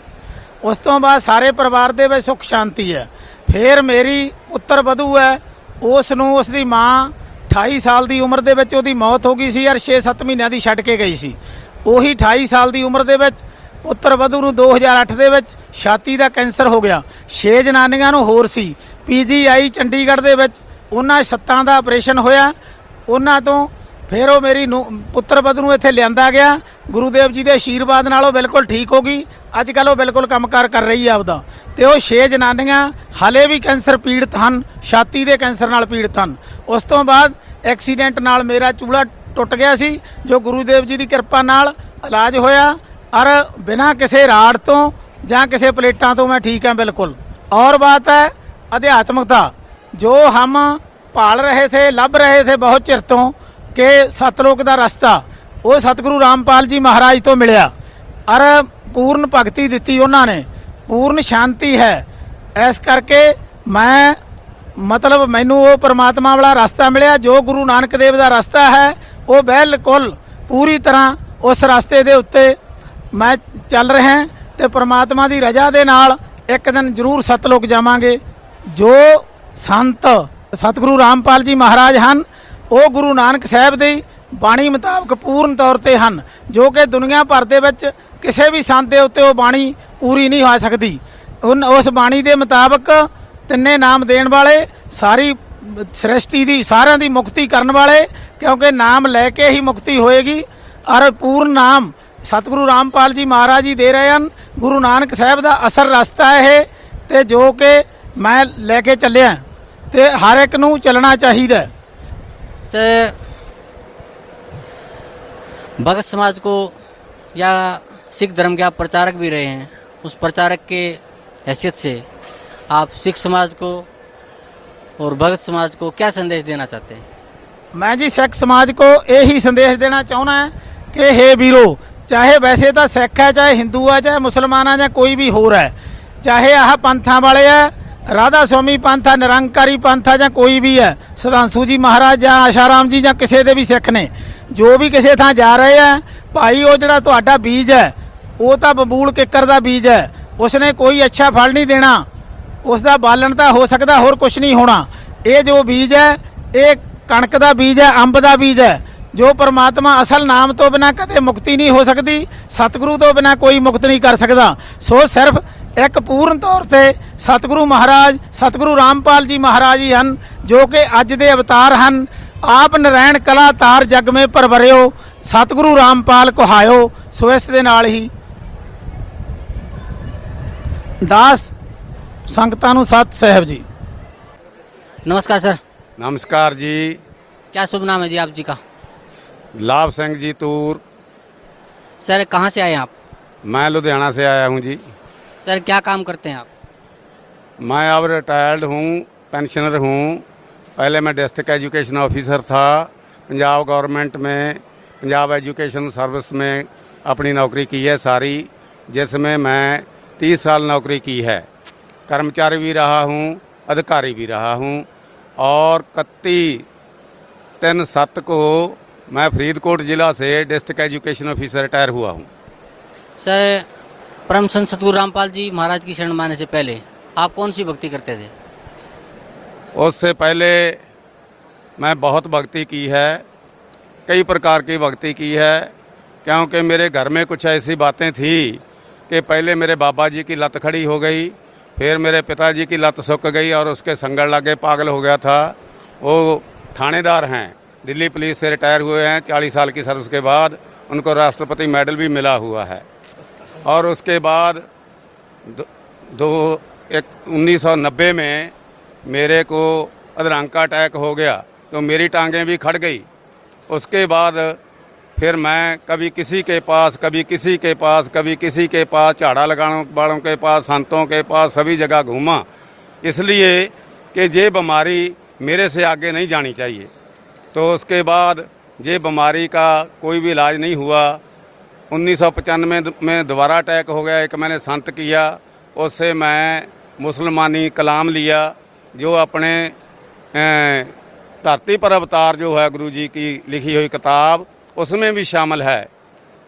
ਉਸ ਤੋਂ ਬਾਅਦ ਸਾਰੇ ਪਰਿਵਾਰ ਦੇ ਵਿੱਚ ਸੁੱਖ ਸ਼ਾਂਤੀ ਹੈ ਫਿਰ ਮੇਰੀ ਪੁੱਤਰ ਵਧੂ ਹੈ ਉਸ ਨੂੰ ਉਸ ਦੀ ਮਾਂ 28 ਸਾਲ ਦੀ ਉਮਰ ਦੇ ਵਿੱਚ ਉਹਦੀ ਮੌਤ ਹੋ ਗਈ ਸੀ ਯਾਰ 6-7 ਮਹੀਨਿਆਂ ਦੀ ਛੱਡ ਕੇ ਗਈ ਸੀ। ਉਹੀ 28 ਸਾਲ ਦੀ ਉਮਰ ਦੇ ਵਿੱਚ, ਪੁੱਤਰ ਵਧੂ ਨੂੰ 2008 ਦੇ ਵਿੱਚ, ਛਾਤੀ ਦਾ ਕੈਂਸਰ ਹੋ ਗਿਆ। 6 ਜਨਾਨੀਆਂ ਨੂੰ ਹੋਰ ਸੀ। ਪੀਜੀਆਈ ਚੰਡੀਗੜ੍ਹ ਦੇ ਵਿੱਚ ਉਹਨਾਂ ਸੱਤਾਂ ਦਾ ਆਪਰੇਸ਼ਨ ਹੋਇਆ। ਉਹਨਾਂ ਤੋਂ ਫਿਰ ਉਹ ਮੇਰੀ ਪੁੱਤਰ ਬਦ ਨੂੰ ਇੱਥੇ ਲਿਆਂਦਾ ਗਿਆ। ਗੁਰੂਦੇਵ ਜੀ ਦੇ ਆਸ਼ੀਰਵਾਦ ਨਾਲ ਉਹ ਬਿਲਕੁਲ ਠੀਕ ਹੋ ਗਈ। ਅੱਜ ਕੱਲ ਉਹ ਬਿਲਕੁਲ ਕੰਮਕਾਰ ਕਰ ਰਹੀ ਆ ਆਪਦਾ। ਤੇ ਉਹ ਛੇ ਜਨਾਨੀਆਂ ਹਲੇ ਵੀ ਕੈਂਸਰ ਪੀੜਤ ਹਨ, ਛਾਤੀ ਦੇ ਕੈਂਸਰ ਨਾਲ ਪੀੜਤ ਹਨ। ਉਸ ਤੋਂ ਬਾਅਦ ਐਕਸੀਡੈਂਟ ਨਾਲ ਮੇਰਾ ਚੂੜਾ ਟੁੱਟ ਗਿਆ ਸੀ, ਜੋ ਗੁਰੂਦੇਵ ਜੀ ਦੀ ਕਿਰਪਾ ਨਾਲ ਇਲਾਜ ਹੋਇਆ। ਔਰ ਬਿਨਾਂ ਕਿਸੇ ਰਾੜ ਤੋਂ ਜਾਂ ਕਿਸੇ ਪਲੇਟਾਂ ਤੋਂ ਮੈਂ ਠੀਕ ਹਾਂ ਬਿਲਕੁਲ। ਔਰ ਬਾਤ ਹੈ ਅਧਿਆਤਮਕਤਾ। ਜੋ ਹਮ ਪਾਲ ਰਹੇ ਥੇ, ਲੱਭ ਰਹੇ ਥੇ ਬਹੁਤ ਚਿਰ ਤੋਂ ਕਿ ਸਤਲੋਕ ਦਾ ਰਸਤਾ, ਉਹ ਸਤਿਗੁਰੂ ਰਾਮਪਾਲ ਜੀ ਮਹਾਰਾਜ ਤੋਂ ਮਿਲਿਆ। ਔਰ ਪੂਰਨ ਭਗਤੀ ਦਿੱਤੀ ਉਹਨਾਂ ਨੇ। ਪੂਰਨ ਸ਼ਾਂਤੀ ਹੈ। ਇਸ ਕਰਕੇ ਮੈਂ, ਮਤਲਬ ਮੈਨੂੰ ਉਹ ਪ੍ਰਮਾਤਮਾ ਵਾਲਾ ਰਸਤਾ ਮਿਲਿਆ, ਜੋ ਗੁਰੂ ਨਾਨਕ ਦੇਵ ਦਾ ਰਸਤਾ ਹੈ, ਉਹ ਬਿਲਕੁਲ ਪੂਰੀ ਤਰ੍ਹਾਂ ਉਸ ਰਸਤੇ ਦੇ ਉੱਤੇ ਮੈਂ ਚੱਲ ਰਿਹਾ ਹਾਂ ਤੇ ਪ੍ਰਮਾਤਮਾ ਦੀ ਰਜ਼ਾ ਦੇ ਨਾਲ ਇੱਕ ਦਿਨ ਜ਼ਰੂਰ ਸਤਲੋਕ ਜਾਵਾਂਗੇ। ਜੋ ਸੰਤ ਸਤਿਗੁਰੂ ਰਾਮਪਾਲ ਜੀ ਮਹਾਰਾਜ ਹਨ ਉਹ ਗੁਰੂ ਨਾਨਕ ਸਾਹਿਬ ਦੀ ਬਾਣੀ ਮੁਤਾਬਕ ਪੂਰਨ ਤੌਰ ਤੇ ਹਨ, ਜੋ ਕਿ ਦੁਨੀਆ ਭਰ ਦੇ ਵਿੱਚ ਕਿਸੇ ਵੀ ਸੰਤ ਦੇ ਉੱਤੇ ਉਹ ਬਾਣੀ ਪੂਰੀ ਨਹੀਂ ਹੋ ਸਕਦੀ। ਉਨ- ਉਸ ਬਾਣੀ ਦੇ ਮੁਤਾਬਕ ਤਿੰਨੇ ਨਾਮ ਦੇਣ ਵਾਲੇ, ਸਾਰੀ ਸ੍ਰਿਸ਼ਟੀ ਦੀ, ਸਾਰਿਆਂ ਦੀ ਮੁਕਤੀ ਕਰਨ ਵਾਲੇ, ਕਿਉਂਕਿ ਨਾਮ ਲੈ ਕੇ ਹੀ ਮੁਕਤੀ ਹੋਏਗੀ, ਔਰ ਪੂਰਨ ਨਾਮ ਸਤਿਗੁਰੂ ਰਾਮਪਾਲ ਜੀ ਮਹਾਰਾਜ ਜੀ ਦੇ ਰਹੇ ਹਨ। ਗੁਰੂ ਨਾਨਕ ਸਾਹਿਬ ਦਾ ਅਸਰ ਰਸਤਾ ਹੈ ਇਹ, ਤੇ ਜੋ ਕਿ ਮੈਂ ਲੈ ਕੇ ਚੱਲਿਆ, ਤੇ ਹਰ ਇੱਕ ਨੂੰ ਚੱਲਣਾ ਚਾਹੀਦਾ ਹੈ। से भगत समाज को या सिख धर्म के आप प्रचारक भी रहे हैं उस प्रचारक के हैसियत से आप सिख समाज को और भगत समाज को क्या संदेश देना चाहते हैं ਮੈਂ ਜੀ ਸਿੱਖ ਸਮਾਜ ਕੋ ਇਹੀ ਸੰਦੇਸ਼ ਦੇਣਾ ਚਾਹੁੰਦਾ ਹਾਂ ਕਿ ਹੇ ਵੀਰੋ ਚਾਹੇ ਵੈਸੇ ਤਾਂ ਸਿੱਖ ਹੈ ਚਾਹੇ ਹਿੰਦੂ ਹੈ ਚਾਹੇ ਮੁਸਲਮਾਨ ਹੈ ਜਾਂ ਕੋਈ ਵੀ ਹੋਰ ਹੈ ਚਾਹੇ ਆਹ ਪੰਥਾਂ ਵਾਲੇ ਹੈ ਰਾਧਾ ਸਵਾਮੀ ਪੰਥ ਹੈ ਨਿਰੰਕਾਰੀ ਪੰਥ ਹੈ ਜਾਂ ਕੋਈ ਵੀ ਹੈ ਸਦਾਂਸੂ ਜੀ ਮਹਾਰਾਜ ਜਾਂ ਆਸ਼ਾਰਾਮ ਜੀ ਜਾਂ ਕਿਸੇ ਦੇ ਵੀ ਸਿੱਖ ਨੇ, ਜੋ ਵੀ ਕਿਸੇ ਥਾਂ ਜਾ ਰਹੇ ਆ, ਭਾਈ ਉਹ ਜਿਹੜਾ ਤੁਹਾਡਾ ਬੀਜ ਹੈ, ਉਹ ਤਾਂ ਬਬੂਲ ਕਿੱਕਰ ਦਾ ਬੀਜ ਹੈ, ਉਸਨੇ ਕੋਈ ਅੱਛਾ ਫਲ ਨਹੀਂ ਦੇਣਾ ਉਸ ਦਾ ਬਾਲਣ ਤਾਂ ਹੋ ਸਕਦਾ, ਹੋਰ ਕੁਝ ਨਹੀਂ ਹੋਣਾ। ਇਹ ਜੋ ਬੀਜ ਹੈ, ਇਹ ਕਣਕ ਦਾ ਬੀਜ ਹੈ, ਅੰਬ ਦਾ ਬੀਜ ਹੈ, ਜੋ ਪਰਮਾਤਮਾ ਅਸਲ ਨਾਮ ਤੋਂ ਬਿਨਾ ਕਦੇ ਮੁਕਤੀ ਨਹੀਂ ਹੋ ਸਕਦੀ, ਸਤਿਗੁਰੂ ਤੋਂ ਬਿਨਾ ਕੋਈ ਮੁਕਤ ਨਹੀਂ ਕਰ ਸਕਦਾ। ਸੋ ਸਿਰਫ ਇੱਕ ਪੂਰਨ ਤੌਰ ਤੇ ਸਤਿਗੁਰੂ ਮਹਾਰਾਜ ਸਤਿਗੁਰੂ ਰਾਮਪਾਲ ਜੀ ਮਹਾਰਾਜ ਹੀ ਹਨ ਜੋ ਕਿ ਅੱਜ ਦੇ ਅਵਤਾਰ ਹਨ ਆਪ ਨਰੈਣ ਕਲਾ ਤਾਰ ਜਗ ਮੇ ਪਰਵਰਿਓ ਸਤਿਗੁਰੂ ਰਾਮਪਾਲ ਕਹਾਇਓ ਸੋ ਇਸ ਦੇ ਨਾਲ ਹੀ ਦਾਸ ਸੰਗਤਾਂ ਨੂੰ ਸਤ ਸਾਹਿਬ ਜੀ नमस्कार सर नमस्कार जी क्या शुभ नाम है जी आप जी का लाभ सिंह जी तूर सर कहाँ से आए हैं आप मैं लुधियाना से आया हूँ जी सर क्या काम करते हैं आप? मैं अब रिटायर्ड हूँ पेंशनर हूँ। पहले मैं डिस्ट्रिक्ट एजुकेशन ऑफिसर था। पंजाब गवर्नमेंट में पंजाब एजुकेशन सर्विस में अपनी नौकरी की है सारी जिसमें मैं तीस साल नौकरी की है। कर्मचारी भी रहा हूँ अधिकारी भी रहा हूँ और इकतीस तीन सत्त को मैं फरीदकोट ज़िला से डिस्ट्रिक्ट एजुकेशन ऑफिसर रिटायर हुआ हूँ। सर परम संत सतगुरु रामपाल जी महाराज की शरण माने से पहले आप कौन सी भक्ति करते थे? उससे पहले मैं बहुत भक्ति की है, कई प्रकार की भक्ति की है, क्योंकि मेरे घर में कुछ ऐसी बातें थी कि पहले मेरे बाबा जी की लत खड़ी हो गई, फिर मेरे पिताजी की लत सूख गई और उसके संगड़ लगे पागल हो गया था। वो थानेदार हैं, दिल्ली पुलिस से रिटायर हुए हैं, चालीस साल की सर्विस के बाद उनको राष्ट्रपति मेडल भी मिला हुआ है। और उसके बाद दो, दो एक 1990 में मेरे को अधरंग का अटैक हो गया तो मेरी टांगें भी खड़ गई। उसके बाद फिर मैं कभी किसी के पास कभी किसी के पास कभी किसी के पास झाड़ा लगाने वालों के पास संतों के पास सभी जगह घूमा। इसलिए कि ये बीमारी मेरे से आगे नहीं जानी चाहिए। तो उसके बाद ये बीमारी का कोई भी इलाज नहीं हुआ। उन्नीस सौ पचानवे में दोबारा अटैक हो गया, एक मैंने संत किया, उससे मैं मुसलमानी कलाम लिया, जो अपने धरती पर अवतार जो है गुरु जी की लिखी हुई किताब, उसमें भी शामिल है,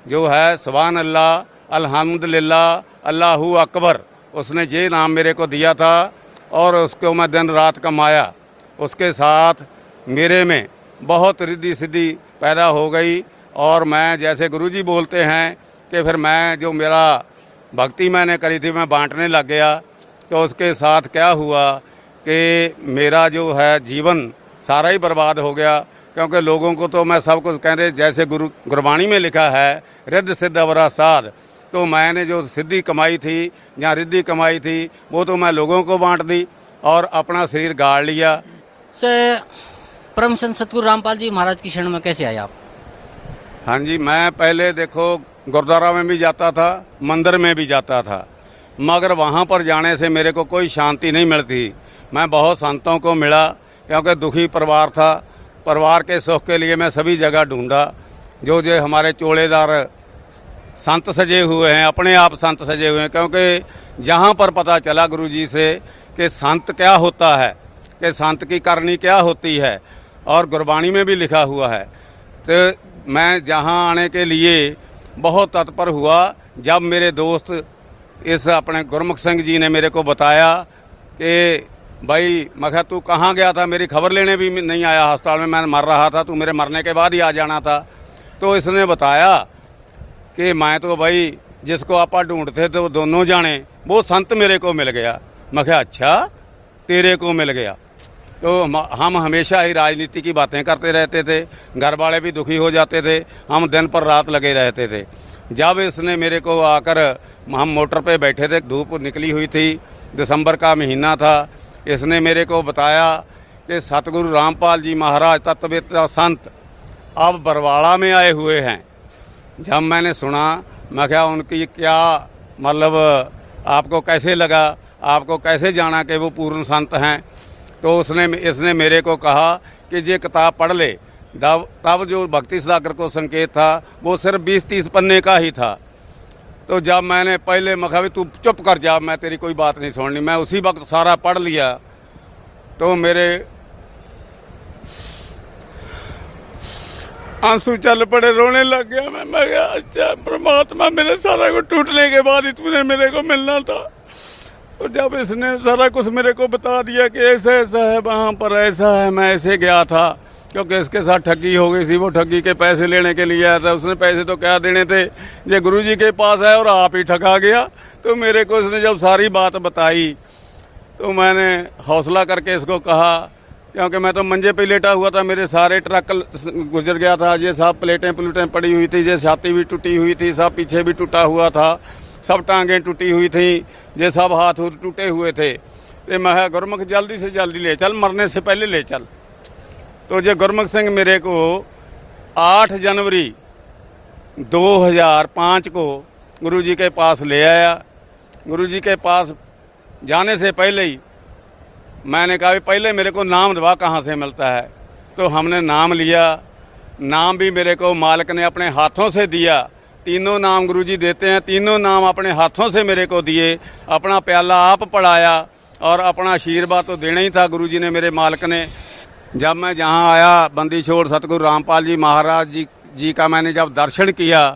जो है सुबहान अल्लाह अल्हम्दुलिल्लाह, अल्लाह अकबर, उसने ये नाम मेरे को दिया था, और उसको मैं दिन रात कमाया, उसके साथ मेरे में बहुत रिद्धि सिद्धि पैदा हो गई और मैं जैसे गुरुजी बोलते हैं कि फिर मैं जो मेरा भक्ति मैंने करी थी, मैं बांटने लग गया। तो उसके साथ क्या हुआ कि मेरा जो है जीवन सारा ही बर्बाद हो गया, क्योंकि लोगों को तो मैं सब कुछ कह रहे, जैसे गुरु, गुरबाणी में लिखा है, रिद्ध सिद्ध अवरा साध। तो मैंने जो सिद्धि कमाई थी या रिद्धि कमाई थी, वो तो मैं लोगों को बांट दी और अपना शरीर गाड़ लिया। से परम संत सतगुरु रामपाल जी महाराज की शरण में कैसे आए आप? हाँ जी, मैं पहले देखो, गुरुद्वारा में भी जाता था, मंदिर में भी जाता था। मगर वहाँ पर जाने से मेरे को कोई शांति नहीं मिलती। मैं बहुत संतों को मिला, क्योंकि दुखी परिवार था। परिवार के सुख के लिए मैं सभी जगह ढूंढा। जो जो हमारे चोड़ेदार संत सजे हुए हैं, अपने आप संत सजे हुए हैं, क्योंकि जहाँ पर पता चला गुरु जी से कि संत क्या होता है, कि संत की करनी क्या होती है, और गुरबाणी में भी लिखा हुआ है। तो मैं जहाँ आने के लिए बहुत तत्पर हुआ जब मेरे दोस्त इस अपने गुरमुख सिंह जी ने मेरे को बताया कि भाई, मैं तू कहाँ गया था? मेरी खबर लेने भी नहीं आया अस्पताल में। मैं मर रहा था, तू मेरे मरने के बाद ही आ जाना था। तो इसने बताया कि मैं तो भाई, जिसको आप ढूंढते थे, वो दोनों जाने, वो संत मेरे को मिल गया। मैं अच्छा तेरे को मिल गया। तो हम हम हमेशा ही राजनीति की बातें करते रहते थे, घर वाले भी दुखी हो जाते थे, हम दिन पर रात लगे रहते थे। जब इसने मेरे को आकर हम मोटर पे बैठे थे, धूप निकली हुई थी, दिसंबर का महीना था, इसने मेरे को बताया कि सतगुरु रामपाल जी महाराज तत्ववेत्ता संत अब बरवाड़ा में आए हुए हैं। जब मैंने सुना, मैं क्या उनकी क्या मतलब आपको कैसे लगा, आपको कैसे जाना कि वो पूर्ण संत हैं? तो उसने इसने मेरे को कहा कि ये किताब पढ़ ले। तब जो भक्ति सागर को संकेत था, वो सिर्फ़ बीस तीस पन्ने का ही था। तो जब मैंने पहले मखा भी तू चुप कर जा, मैं तेरी कोई बात नहीं सुननी। मैं उसी वक्त सारा पढ़ लिया। तो मेरे आँसू चल पड़े, रोने लग गया। मैं मैं अच्छा परमात्मा मेरे सारा को टूटने के बाद ही तूने मेरे को मिलना था। तो जब इसने सारा कुछ मेरे को बता दिया कि ऐसा ऐसा है, वहाँ पर ऐसा है, मैं ऐसे गया था, क्योंकि इसके साथ ठगी हो गई थी, वो ठगी के पैसे लेने के लिए आया था, उसने पैसे तो क्या देने थे? ये गुरु जी के पास है और आप ही ठगा गया। तो मेरे को इसने जब सारी बात बताई तो मैंने हौसला करके इसको कहा, क्योंकि मैं तो मंजे पे लेटा हुआ था, मेरे सारे ट्रक गुजर गया था, ये सब प्लेटें प्लूटें पड़ी हुई थी, ये छाती भी टूटी हुई थी सब पीछे भी टूटा हुआ था। सब टांगें टूटी हुई थी ये सब हाथ टूटे हुए थे। तो मैं गुरमुख, जल्दी से जल्दी ले चल, मरने से पहले ले चल। तो जो गुरमुख सिंह मेरे को 8 जनवरी 2005 को गुरुजी के पास ले आया। गुरुजी के पास जाने से पहले ही मैंने कहा भी पहले मेरे को नाम दवा कहाँ से मिलता है? तो हमने नाम लिया। नाम भी मेरे को मालिक ने अपने हाथों से दिया। तीनों नाम गुरुजी देते हैं, तीनों नाम अपने हाथों से मेरे को दिए, अपना प्याला आप पढ़ाया और अपना आशीर्वाद तो देना ही था गुरुजी ने मेरे मालिक ने। जब मैं जहाँ आया, बंदी छोड़ सतगुरु रामपाल जी महाराज जी जी का मैंने जब दर्शन किया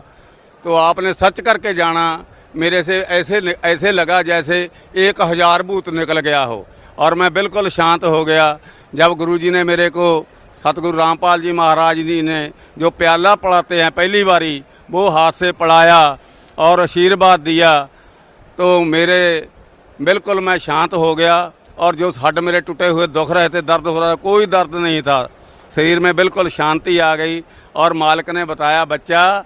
तो आपने सच करके जाना, मेरे से ऐसे ऐसे लगा जैसे एक हज़ार भूत निकल गया हो। और मैं बिल्कुल शांत हो गया, जब गुरुजी ने मेरे को सतगुरु रामपाल जी महाराज जी ने जो प्याला पढ़ाते हैं, पहली बारी वो हाथ से पढ़ाया और आशीर्वाद दिया तो मेरे बिल्कुल मैं शांत हो गया और जो हड्ड मेरे टूटे हुए दुख रहे थे, दर्द हो रहा था, कोई दर्द नहीं था। शरीर में बिल्कुल शांति आ गई और मालिक ने बताया, बच्चा,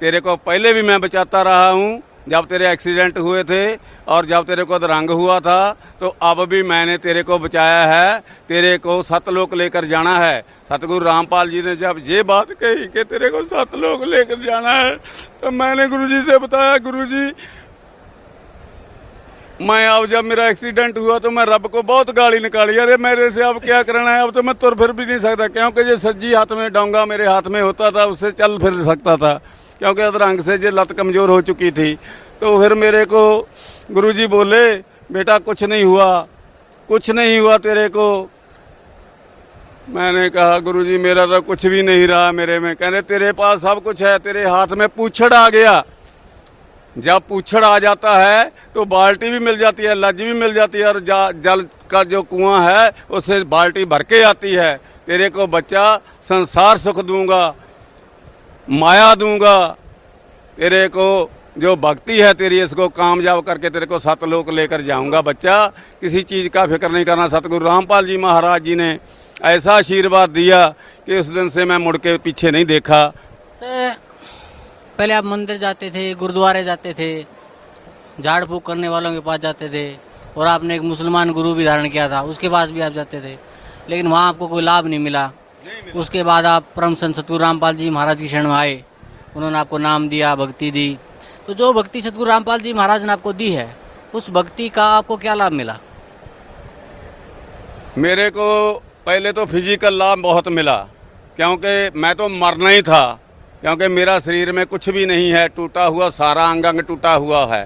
तेरे को पहले भी मैं बचाता रहा हूँ जब तेरे एक्सीडेंट हुए थे और जब तेरे को रंग हुआ था तो अब भी मैंने तेरे को बचाया है, तेरे को सतलोक लेकर जाना है। सतगुरु रामपाल जी ने जब ये बात कही कि तेरे को सतलोक लेकर जाना है तो मैंने गुरु जी से बताया गुरु जी मैं अब जब मेरा एक्सीडेंट हुआ तो मैं रब को बहुत गाली निकाली। अरे, मेरे से अब क्या करना है? अब तो मैं तुर फिर भी नहीं सकता, क्योंकि ये सज्जी हाथ में, डोंगा मेरे हाथ में होता था, उससे चल फिर सकता था। क्योंकि अदरंग से जो लत कमज़ोर हो चुकी थी तो फिर मेरे को गुरुजी बोले बेटा कुछ नहीं हुआ कुछ नहीं हुआ तेरे को। मैंने कहा गुरुजी मेरा तो कुछ भी नहीं रहा मेरे में। कहने तेरे पास सब कुछ है तेरे हाथ में पूछड़ आ गया। जब पूछड़ आ जाता है तो बाल्टी भी मिल जाती है लज भी मिल जाती है और जा, जल का जो कुआँ है उससे बाल्टी भर के आती है। तेरे को बच्चा संसार सुख दूँगा। माया दूँगा। तेरे को जो भक्ति है तेरी, इसको कामयाब करके तेरे को सतलोक लेकर जाऊँगा। बच्चा, किसी चीज़ का फ़िक्र नहीं करना। सतगुरु रामपाल जी महाराज जी ने ऐसा आशीर्वाद दिया कि उस दिन से मैं मुड़ के पीछे नहीं देखा। पहले आप मंदिर जाते थे, गुरुद्वारे जाते थे, झाड़ फूक करने वालों के पास जाते थे, और आपने एक मुसलमान गुरु भी धारण किया था, उसके पास भी आप जाते थे। लेकिन वहाँ आपको कोई लाभ नहीं मिला। उसके बाद आप परम संत सतगुरु रामपाल जी महाराज की शरण में आए। उन्होंने आपको नाम दिया, भक्ति दी। तो जो भक्ति सतगुरु रामपाल जी महाराज ने आपको दी है, उस भक्ति का आपको क्या लाभ मिला? मेरे को पहले तो फ़िज़िकल लाभ बहुत मिला, क्योंकि मैं तो मरना ही था, क्योंकि मेरा शरीर में कुछ भी नहीं है, टूटा हुआ, सारा अंग अंग टूटा हुआ है।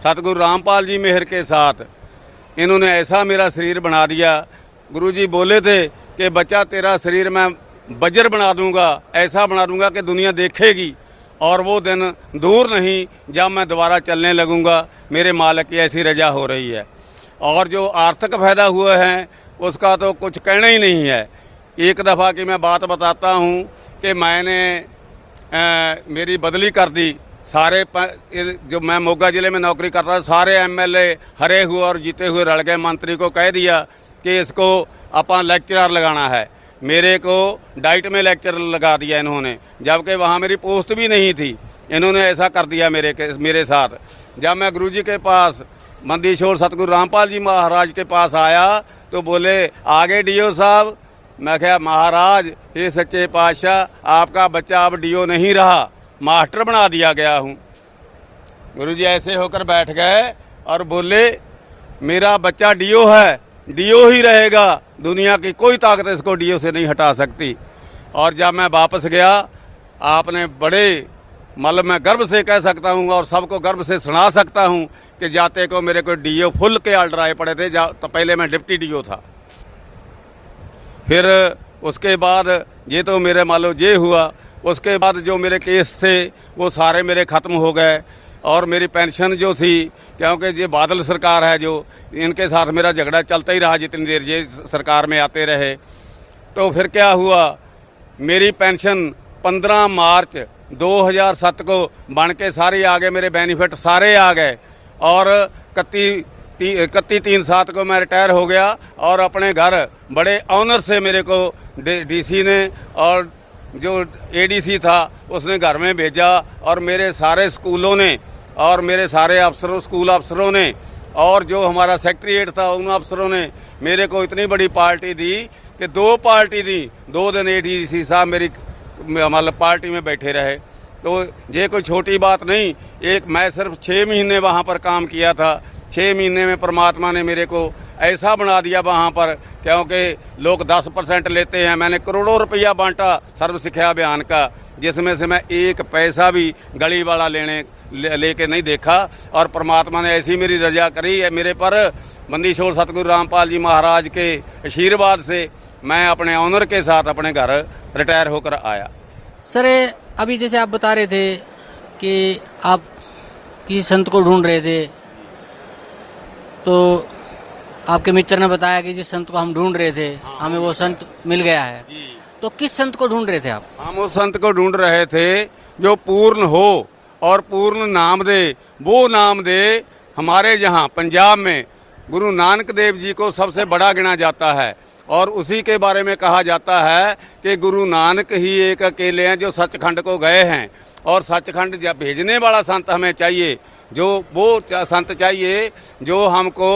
सतगुरु रामपाल जी मेहर के साथ इन्होंने ऐसा मेरा शरीर बना दिया। गुरुजी बोले थे कि बच्चा तेरा शरीर मैं बजर बना दूँगा ऐसा बना दूँगा कि दुनिया देखेगी और वो दिन दूर नहीं जब मैं दोबारा चलने लगूँगा। मेरे मालिक की ऐसी रजा हो रही है। और जो आर्थिक फ़ायदा हुए हैं उसका तो कुछ कहना ही नहीं है। एक दफ़ा की मैं बात बताता हूँ कि मैंने आ, मेरी बदली कर दी। सारे जो मैं मोगा ज़िले में नौकरी करता था सारे एमएलए हरे हुए और जीते हुए रल गए। मंत्री को कह दिया कि इसको अपन लेक्चरर लगाना है। मेरे को डाइट में लेक्चर लगा दिया इन्होंने, जबकि वहाँ मेरी पोस्ट भी नहीं थी। इन्होंने ऐसा कर दिया मेरे के, मेरे साथ। जब मैं गुरुजी के पास मंदीशोर सतगुरु रामपाल जी महाराज के पास आया तो बोले, आगे डीओ साहब। मैं क्या महाराज ये सच्चे पातशाह, आपका बच्चा अब डीओ नहीं रहा, मास्टर बना दिया गया हूँ। गुरु जी ऐसे होकर बैठ गए और बोले, मेरा बच्चा डीओ है डीओ ही रहेगा। दुनिया की कोई ताकत इसको डीओ से नहीं हटा सकती। और जब मैं वापस गया, आपने बड़े मतलब मैं गर्व से कह सकता हूँ और सबको गर्व से सुना सकता हूँ कि जाते को मेरे को डीओ फुल के ऑर्डर आए पड़े थे, जा तो पहले मैं डिप्टी डीओ था। फिर उसके बाद ये तो मेरे मान लो ये हुआ, उसके बाद जो मेरे केस थे, वो सारे मेरे ख़त्म हो गए। और मेरी पेंशन जो थी क्योंकि ये बादल सरकार है जो, इनके साथ मेरा झगड़ा चलता ही रहा जितनी देर ये सरकार में आते रहे। तो फिर क्या हुआ? मेरी पेंशन 15 मार्च 2007 को बन के सारे आ गए, मेरे बेनिफिट सारे आ गए। और इकती इकतीस तीन सात को मैं रिटायर हो गया और अपने घर बड़े ऑनर से मेरे को डीसी ने और जो एडीसी था, उसने घर में भेजा और मेरे सारे स्कूलों ने और मेरे सारे अफसरों, स्कूल अफसरों ने और जो हमारा सेक्रेटरीट था, उन अफसरों ने मेरे को इतनी बड़ी पार्टी दी कि दो पार्टी दी। दो दिन एडीसी साहब मेरी मतलब पार्टी में बैठे रहे। तो ये कोई छोटी बात नहीं, एक मैं सिर्फ़ छः महीने वहाँ पर काम किया था। छः महीने में परमात्मा ने मेरे को ऐसा बना दिया वहाँ पर, क्योंकि लोग दस परसेंट लेते हैं। मैंने करोड़ों रुपया बांटा सर्व शिक्षा अभियान का। जिसमें से मैं एक पैसा भी गली वाला लेने लेके ले, नहीं देखा और परमात्मा ने ऐसी मेरी रजा करी है मेरे पर। बंदी बंदीशोर सतगुरु रामपाल जी महाराज के आशीर्वाद से मैं अपने ऑनर के साथ अपने घर रिटायर होकर आया। सर अभी जैसे आप बता रहे थे कि आप किसी संत को ढूंढ रहे थे तो आपके मित्र ने बताया कि जिस संत को हम ढूंढ रहे थे हमें वो संत मिल गया है। तो किस संत को ढूंढ रहे थे आप? हम उस संत को ढूंढ रहे थे जो पूर्ण हो और पूर्ण नाम दे। वो नाम दे हमारे यहाँ पंजाब में। गुरु नानक देव जी को सबसे बड़ा गिना जाता है। और उसी के बारे में कहा जाता है कि गुरु नानक ही एक अकेले हैं जो सचखंड को गए हैं। और सचखंड जब भेजने वाला संत हमें चाहिए, जो वो संत चाहिए, जो हमको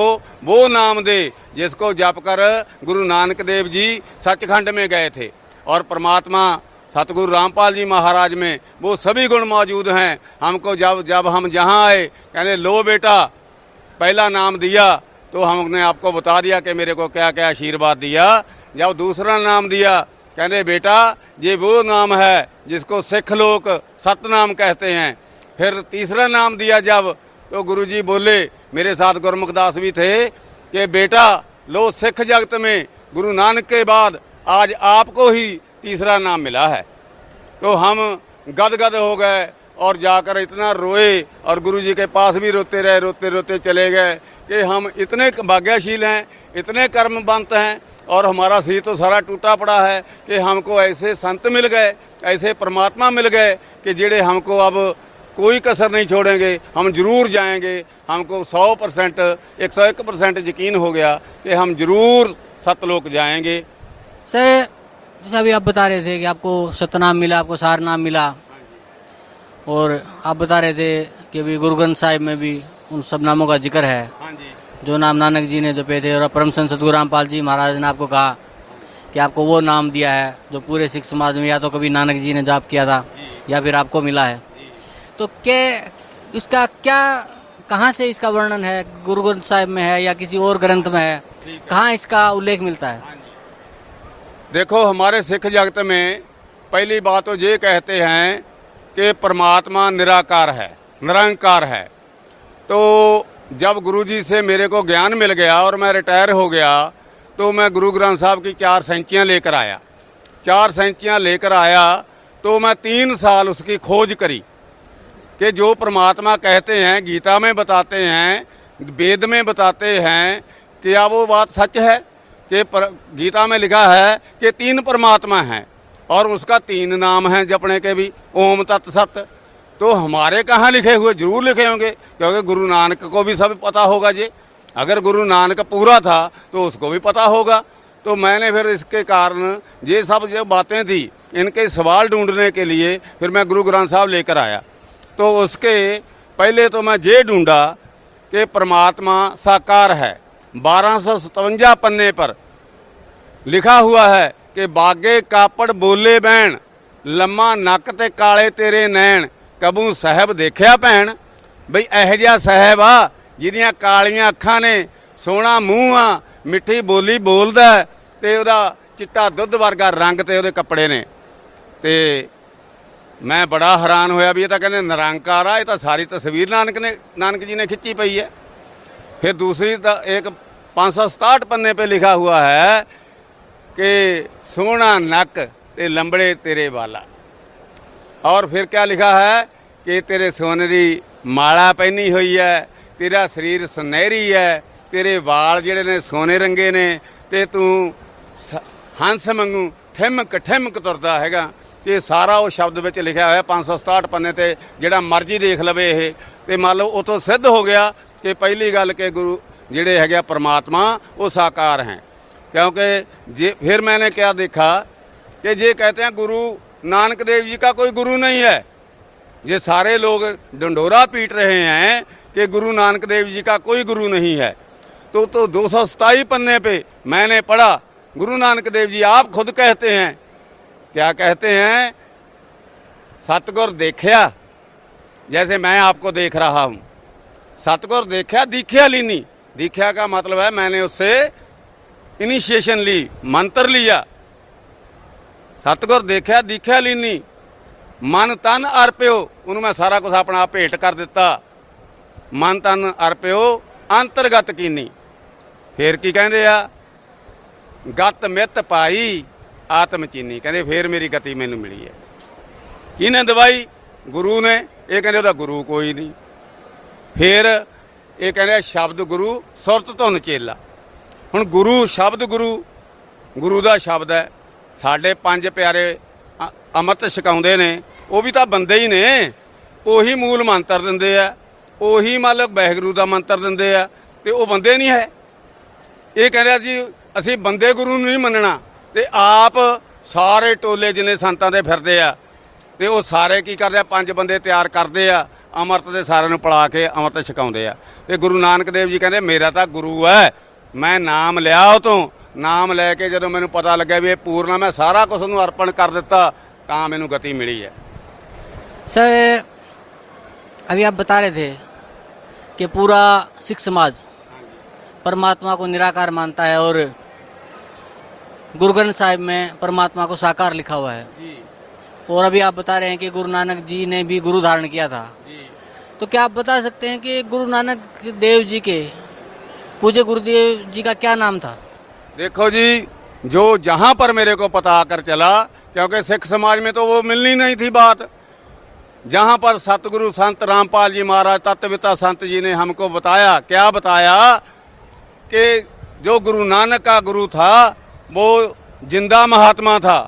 वो नाम दे, जिसको जप कर गुरु नानक देव जी सचखंड में गए थे। और परमात्मा सतगुरु रामपाल जी महाराज में वो सभी गुण मौजूद हैं। हमको जब जब हम जहाँ आए, कहने, लो बेटा, पहला नाम दिया। तो हमने आपको बता दिया कि मेरे को क्या क्या आशीर्वाद दिया। जब दूसरा नाम दिया, कहने, बेटा, ये वो नाम है जिसको सिख लोग सतनाम कहते हैं। फिर तीसरा नाम दिया जब तो गुरुजी बोले, मेरे साथ गुरमुख दास भी थे कि, बेटा, लो सिख जगत में गुरु नानक के बाद आज आपको ही तीसरा नाम मिला है। तो हम गदगद हो गए और जाकर इतना रोए और गुरुजी के पास भी रोते रहे, रोते रोते चले गए कि हम इतने भाग्यशील हैं, इतने कर्मबंत हैं और हमारा सी तो सारा टूटा पड़ा है कि हमको ऐसे संत मिल गए, ऐसे परमात्मा मिल गए कि जेड़े हमको अब कोई कसर नहीं छोड़ेंगे। हम ज़रूर जाएँगे। हमको सौ परसेंट, एक सौ एक परसेंट यकीन हो गया कि हम ज़रूर सतलोक जाएँगे। सर जैसे अभी आप बता रहे थे कि आपको सतनाम मिला आपको सार नाम मिला। और आप बता रहे थे कि अभी गुरु ग्रंथ साहिब में भी उन सब नामों का ज़िक्र है। हाँ जो। नाम नानक जी ने जपे थे और परम संत सतगुरु रामपाल जी महाराज ने आपको कहा कि आपको वो नाम दिया है जो पूरे सिख समाज में या तो कभी नानक जी ने जाप किया था या फिर आपको मिला है। तो क्या इसका क्या कहाँ से इसका वर्णन है? गुरु ग्रंथ साहिब में है या किसी और ग्रंथ में है? कहाँ इसका उल्लेख मिलता है? देखो, हमारे सिख जगत में पहली बात तो ये कहते हैं कि परमात्मा निराकार है, निरंकार है। तो जब गुरुजी से मेरे को ज्ञान मिल गया और मैं रिटायर हो गया तो मैं गुरु ग्रंथ साहब की चार सेंचियाँ लेकर आया। चार सेंचियाँ लेकर आया तो मैं तीन साल उसकी खोज करी कि जो परमात्मा कहते हैं, गीता में बताते हैं, वेद में बताते हैं, क्या वो बात सच है? कि पर, गीता में लिखा है कि तीन परमात्मा हैं और उसका तीन नाम है जपने के भी ओम तत्सत तो हमारे कहाँ लिखे हुए ज़रूर लिखे होंगे क्योंकि गुरु नानक को भी सब पता होगा जी। अगर गुरु नानक पूरा था तो उसको भी पता होगा। तो मैंने फिर इसके कारण ये सब जो बातें थी इनके सवाल ढूँढने के लिए फिर मैं गुरु ग्रंथ साहब लेकर आया। तो उसके पहले तो मैं ये ढूंढा कि परमात्मा साकार है। बारह पन्ने पर लिखा हुआ है कि बागे कापड़ बोले बैण ਲੰਮਾ ਨੱਕ ਤੇ ਕਾਲੇ ਤੇਰੇ ਨੈਣ ਕਬੂ ਸਾਹਿਬ ਦੇਖਿਆ ਭੈਣ ਬਈ ਇਹ ਜਿਹਾ ਸਾਹਿਬ ਆ ਜਿਹਦੀਆਂ ਕਾਲੀਆਂ ਅੱਖਾਂ ਨੇ ਸੋਹਣਾ ਮੂੰਹ ਆ ਮਿੱਠੀ ਬੋਲੀ ਬੋਲਦਾ ਤੇ ਉਹਦਾ ਚਿੱਟਾ ਦੁੱਧ ਵਰਗਾ ਰੰਗ ਤੇ ਉਹਦੇ ਕੱਪੜੇ ਨੇ ਤੇ ਮੈਂ ਬੜਾ ਹੈਰਾਨ ਹੋਇਆ ਵੀ ਇਹ ਤਾਂ ਕਹਿੰਦੇ ਨਿਰੰਕਾਰ ਆ ਇਹ ਤਾਂ ਸਾਰੀ ਤਸਵੀਰ ਨਾਨਕ ਨੇ ਨਾਨਕ ਜੀ ਨੇ ਖਿੱਚੀ ਪਈ ਹੈ फिर दूसरी एक पाँच सौ सताहठ पन्ने पे लिखा हुआ है कि सोना नक ते लंबड़े तेरे वाला और फिर क्या लिखा है कि तेरे सोनरी माला पहनी हुई है तेरा ਸਰੀਰ ਸੁਨਹਿਰੀ ਹੈ ਤੇਰੇ ਵਾਲ ਜਿਹੜੇ ਨੇ ਸੋਨੇ ਰੰਗੇ ਨੇ ਤੇ ਤੂੰ ਹੰਸ ਵਾਂਗੂ ਠਿਮਕ ਠਿਮਕ ਤੁਰਦਾ ਹੈਗਾ ਇਹ ਸਾਰਾ ਉਹ ਸ਼ਬਦ ਵਿੱਚ ਲਿਖਿਆ ਹੋਇਆ 567 ਪੰਨੇ ਤੇ ਜਿਹੜਾ ਮਰਜ਼ੀ ਦੇਖ ਲਵੇ ਇਹ ਤੇ ਮੰਨ ਲਓ ਉਤੋਂ ਸਿੱਧ ਹੋ ਗਿਆ ਕਿ ਪਹਿਲੀ ਗੱਲ ਕਿ ਗੁਰੂ ਜਿਹੜੇ ਹੈਗੇ ਆ ਪ੍ਰਮਾਤਮਾ ਉਹ ਸਾਕਾਰ ਹੈ क्योंकि जे फिर मैंने क्या देखा कि ये कहते हैं गुरु नानक देव जी का कोई गुरु नहीं है ये सारे लोग डंडोरा पीट रहे हैं कि गुरु नानक देव जी का कोई गुरु नहीं है तो तो दो सौ सताई पन्ने पे मैंने पढ़ा गुरु नानक देव जी आप खुद कहते हैं क्या कहते हैं सतगुर देखिया जैसे मैं आपको देख रहा हूँ सतगुर देखा दीख्या लीनी दीख्या का मतलब है मैंने उससे ਇਨੀਸ਼ੀਏਸ਼ਨ ਲਈ ਮੰਤਰ ਲਿਆ ਸਤਗੁਰ ਦੇਖਿਆ ਦੀਖਿਆ ਲੀਨੀ ਮਨ ਤਨ ਅਰਪਿਓ ਉਹਨੂੰ ਮੈਂ ਸਾਰਾ ਕੁਝ ਆਪਣਾ ਭੇਟ ਕਰ ਦਿੱਤਾ ਮਨ ਤਨ ਅਰਪਿਓ ਅੰਤਰਗਤ ਕੀਨੀ ਫੇਰ ਕੀ ਕਹਿੰਦੇ ਆ ਗਤ ਮਿਤ ਪਾਈ ਆਤਮ ਚੀਨੀ ਕਹਿੰਦੇ ਫੇਰ ਮੇਰੀ ਗਤੀ ਮੈਨੂੰ ਮਿਲੀ ਹੈ ਕਿਹਨੇ ਦਵਾਈ ਗੁਰੂ ਨੇ ਇਹ ਕਹਿੰਦੇ ਉਹਦਾ ਗੁਰੂ ਕੋਈ ਨਹੀਂ ਫੇਰ ਇਹ ਕਹਿੰਦੇ ਸ਼ਬਦ ਗੁਰੂ ਸੁਰਤ ਧੁਨ ਚੇਲਾ ਹੁਣ ਗੁਰੂ ਸ਼ਬਦ ਗੁਰੂ ਗੁਰੂ ਦਾ ਸ਼ਬਦ ਹੈ। ਸਾਡੇ ਪੰਜ ਪਿਆਰੇ ਅੰਮ੍ਰਿਤ ਛਕਾਉਂਦੇ ਨੇ। ਉਹ ਵੀ ਤਾਂ ਬੰਦੇ ਹੀ ਨੇ। ਉਹੀ ਮੂਲ ਮੰਤਰ ਦਿੰਦੇ ਆ। ਉਹੀ ਮਤਲਬ ਵਾਹਿਗੁਰੂ ਦਾ ਮੰਤਰ ਦਿੰਦੇ ਆ। ਤੇ ਉਹ ਬੰਦੇ ਨਹੀਂ ਹੈ। ਇਹ ਕਹਿੰਦੇ ਜੀ, ਅਸੀਂ ਬੰਦੇ ਗੁਰੂ ਨੂੰ ਨਹੀਂ ਮੰਨਣਾ। ਤੇ ਆਪ ਸਾਰੇ ਟੋਲੇ ਜਿੰਨੇ ਸੰਤਾਂ ਦੇ ਫਿਰਦੇ ਆ, ਤੇ ਉਹ ਸਾਰੇ ਕੀ ਕਰਦੇ ਆ, ਪੰਜ ਬੰਦੇ ਤਿਆਰ ਕਰਦੇ ਆ। ਅੰਮ੍ਰਿਤ ਦੇ ਸਾਰਿਆਂ ਨੂੰ ਪੜਾ ਕੇ ਅੰਮ੍ਰਿਤ ਛਕਾਉਂਦੇ ਆ ਤੇ ਗੁਰੂ ਨਾਨਕ ਦੇਵ ਜੀ ਕਹਿੰਦੇ ਮੇਰਾ ਤਾਂ ਗੁਰੂ ਹੈ ਮੈਂ ਨਾਮ ਲਿਆ ਉਹ ਤੋਂ ਨਾਮ ਲੈ ਕੇ ਜਦੋਂ ਮੈਨੂੰ ਪਤਾ ਲੱਗਿਆ ਵੀ ਇਹ ਪੂਰਨਾ ਮੈਂ ਸਾਰਾ ਕੁਝ ਨੂੰ ਅਰਪਣ ਕਰ ਦਿੱਤਾ ਤਾਂ ਮੈਨੂੰ ਗਤੀ ਮਿਲੀ ਹੈ सर अभी आप बता रहे थे कि पूरा सिख समाज परमात्मा को निराकार मानता है और गुरु ग्रंथ साहिब में परमात्मा को साकार लिखा हुआ है ਜੀ और अभी आप बता रहे हैं कि गुरु नानक जी ने भी गुरु धारण किया था। तो क्या आप बता सकते हैं कि गुरु नानक देव जी के पूज्य गुरुदेव जी का क्या नाम था? देखो जी जो जहाँ पर मेरे को पता आकर चला क्योंकि सिख समाज में तो वो मिलनी नहीं थी बात। जहाँ पर सतगुरु संत रामपाल जी महाराज तत्वविता संत जी ने हमको बताया क्या बताया कि जो गुरु नानक का गुरु था वो ज़िंदा महात्मा था।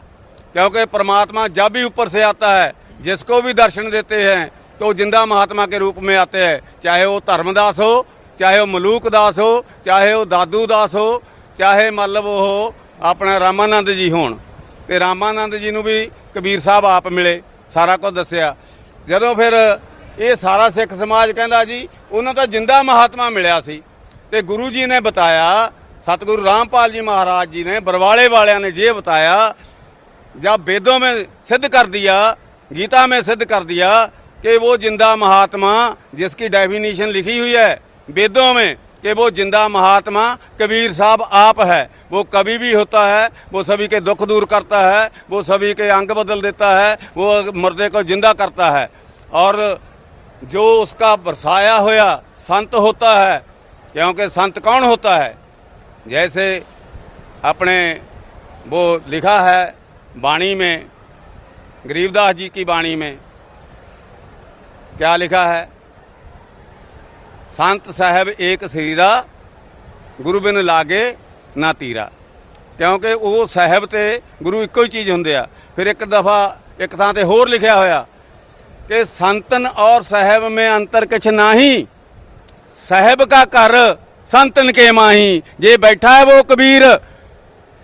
क्योंकि परमात्मा जब भी ऊपर से आता है जिसको भी दर्शन देते हैं तो जिंदा महात्मा के रूप में आते हैं चाहे वो धर्मदास हो ਚਾਹੇ ਉਹ ਮਲੂਕ ਦਾਸ ਹੋ ਚਾਹੇ ਉਹ ਦਾਦੂ ਦਾਸ ਹੋ ਚਾਹੇ ਮਤਲਬ ਉਹ ਆਪਣਾ ਰਾਮਾਨੰਦ ਜੀ ਹੋਣ ਤੇ ਰਾਮਾਨੰਦ ਜੀ ਨੂੰ ਵੀ ਕਬੀਰ ਸਾਹਿਬ ਆਪ ਮਿਲੇ ਸਾਰਾ ਕੁਝ ਦੱਸਿਆ ਜਦੋਂ ਫਿਰ ਇਹ ਸਾਰਾ ਸਿੱਖ ਸਮਾਜ ਕਹਿੰਦਾ ਜੀ ਉਹਨਾਂ ਦਾ ਜਿੰਦਾ ਮਹਾਤਮਾ ਮਿਲਿਆ ਸੀ ਤੇ ਗੁਰੂ ਜੀ ਨੇ ਬਤਾਇਆ सतगुरु रामपाल जी महाराज जी ने बरवाड़े वालिया ने ये बताया जब वेदों में सिद्ध कर दिया गीता में सिद्ध कर दिया कि वो ज़िंदा महात्मा जिसकी डेफिनेशन लिखी हुई है वेदों में कि वो ज़िंदा महात्मा कबीर साहब आप है वो कभी भी होता है वो सभी के दुख दूर करता है वो सभी के अंग बदल देता है वो मुर्दे को ज़िंदा करता है और जो उसका बरसाया होया संत होता है क्योंकि संत कौन होता है जैसे अपने वो लिखा है वाणी में गरीबदास जी की वाणी में क्या लिखा है संत साहब एक शरीरा ਗੁਰੂ ਬਿਨ ਲਾਗੇ ਨਾ ਤੀਰਾ ਕਿਉਂਕਿ ਉਹ ਸਾਹਿਬ ਤੇ ਗੁਰੂ ਇੱਕੋ ਹੀ ਚੀਜ਼ ਹੁੰਦੇ ਆ ਫਿਰ ਇੱਕ ਦਫਾ ਇੱਕ ਥਾਂ ਤੇ ਹੋਰ ਲਿਖਿਆ ਹੋਇਆ कि संतन और साहेब में अंतर कुछ नहीं साहेब का कर संतन के माही ये बैठा है वो कबीर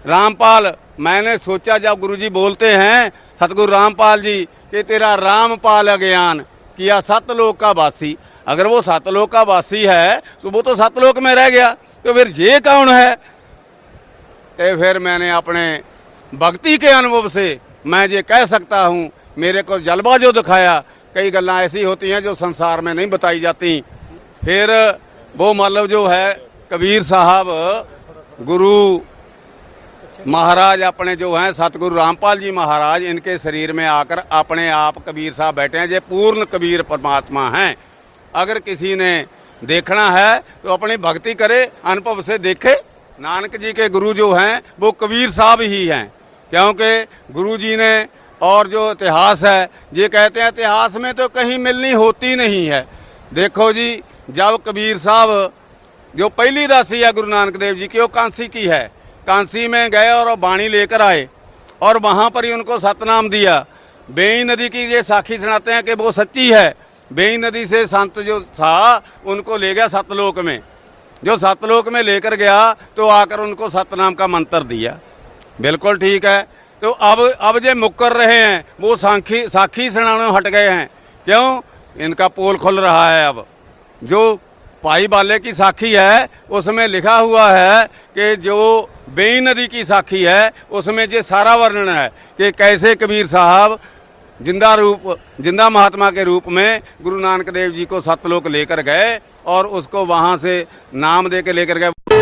रामपाल मैंने सोचा, जब गुरुजी बोलते हैं, सतगुरु रामपाल जी, कि तेरा रामपाल अज्ञान किया सतलोक का वासी। अगर वो सतलोक का वासी है तो वो तो सतलोक में रह गया तो फिर ये कौन है? तो फिर मैंने अपने भक्ति के अनुभव से, मैं ये कह सकता हूँ, मेरे को जलवा जो दिखाया, कई गल् ऐसी होती हैं जो संसार में नहीं बताई जाती। फिर वो मतलब जो है, कबीर साहब, गुरु महाराज अपने जो हैं, सतगुरु रामपाल जी महाराज, इनके शरीर में आकर अपने आप कबीर साहब बैठे हैं, ये पूर्ण कबीर परमात्मा हैं। अगर किसी ने देखना है तो अपनी भक्ति करे, अनुभव से देखे। नानक जी के गुरु जो हैं, वो कबीर साहब ही हैं। क्योंकि गुरु जी ने और जो इतिहास है, ये कहते हैं, इतिहास में तो कहीं मिलनी होती नहीं है। देखो जी, जब कबीर साहब, जो पहली दासी है गुरु नानक देव जी की, वो कांसी की है। कांसी में गए और बाणी लेकर आए और वहाँ पर ही उनको सतनाम दिया। बेई नदी की ये साखी सुनाते हैं कि वो सच्ची है। बेई नदी से संत जो था, उनको ले गया सतलोक में। जो सतलोक में लेकर गया तो आकर उनको सतनाम का मंत्र दिया। बिल्कुल ठीक है। तो अब अब जो मुकर रहे हैं, वो साखी साखी सुनाने हट गए हैं। क्यों? इनका पोल खुल रहा है अब। जो पाई बाले की साखी है, उसमें लिखा हुआ है कि जो बेई नदी की साखी है, उसमें ये सारा वर्णन है कि कैसे कबीर साहब ज़िंदा रूप, ज़िंदा महात्मा के रूप में गुरु नानक देव जी को सतलोक लेकर गए और उसको वहाँ से नाम दे के लेकर गए।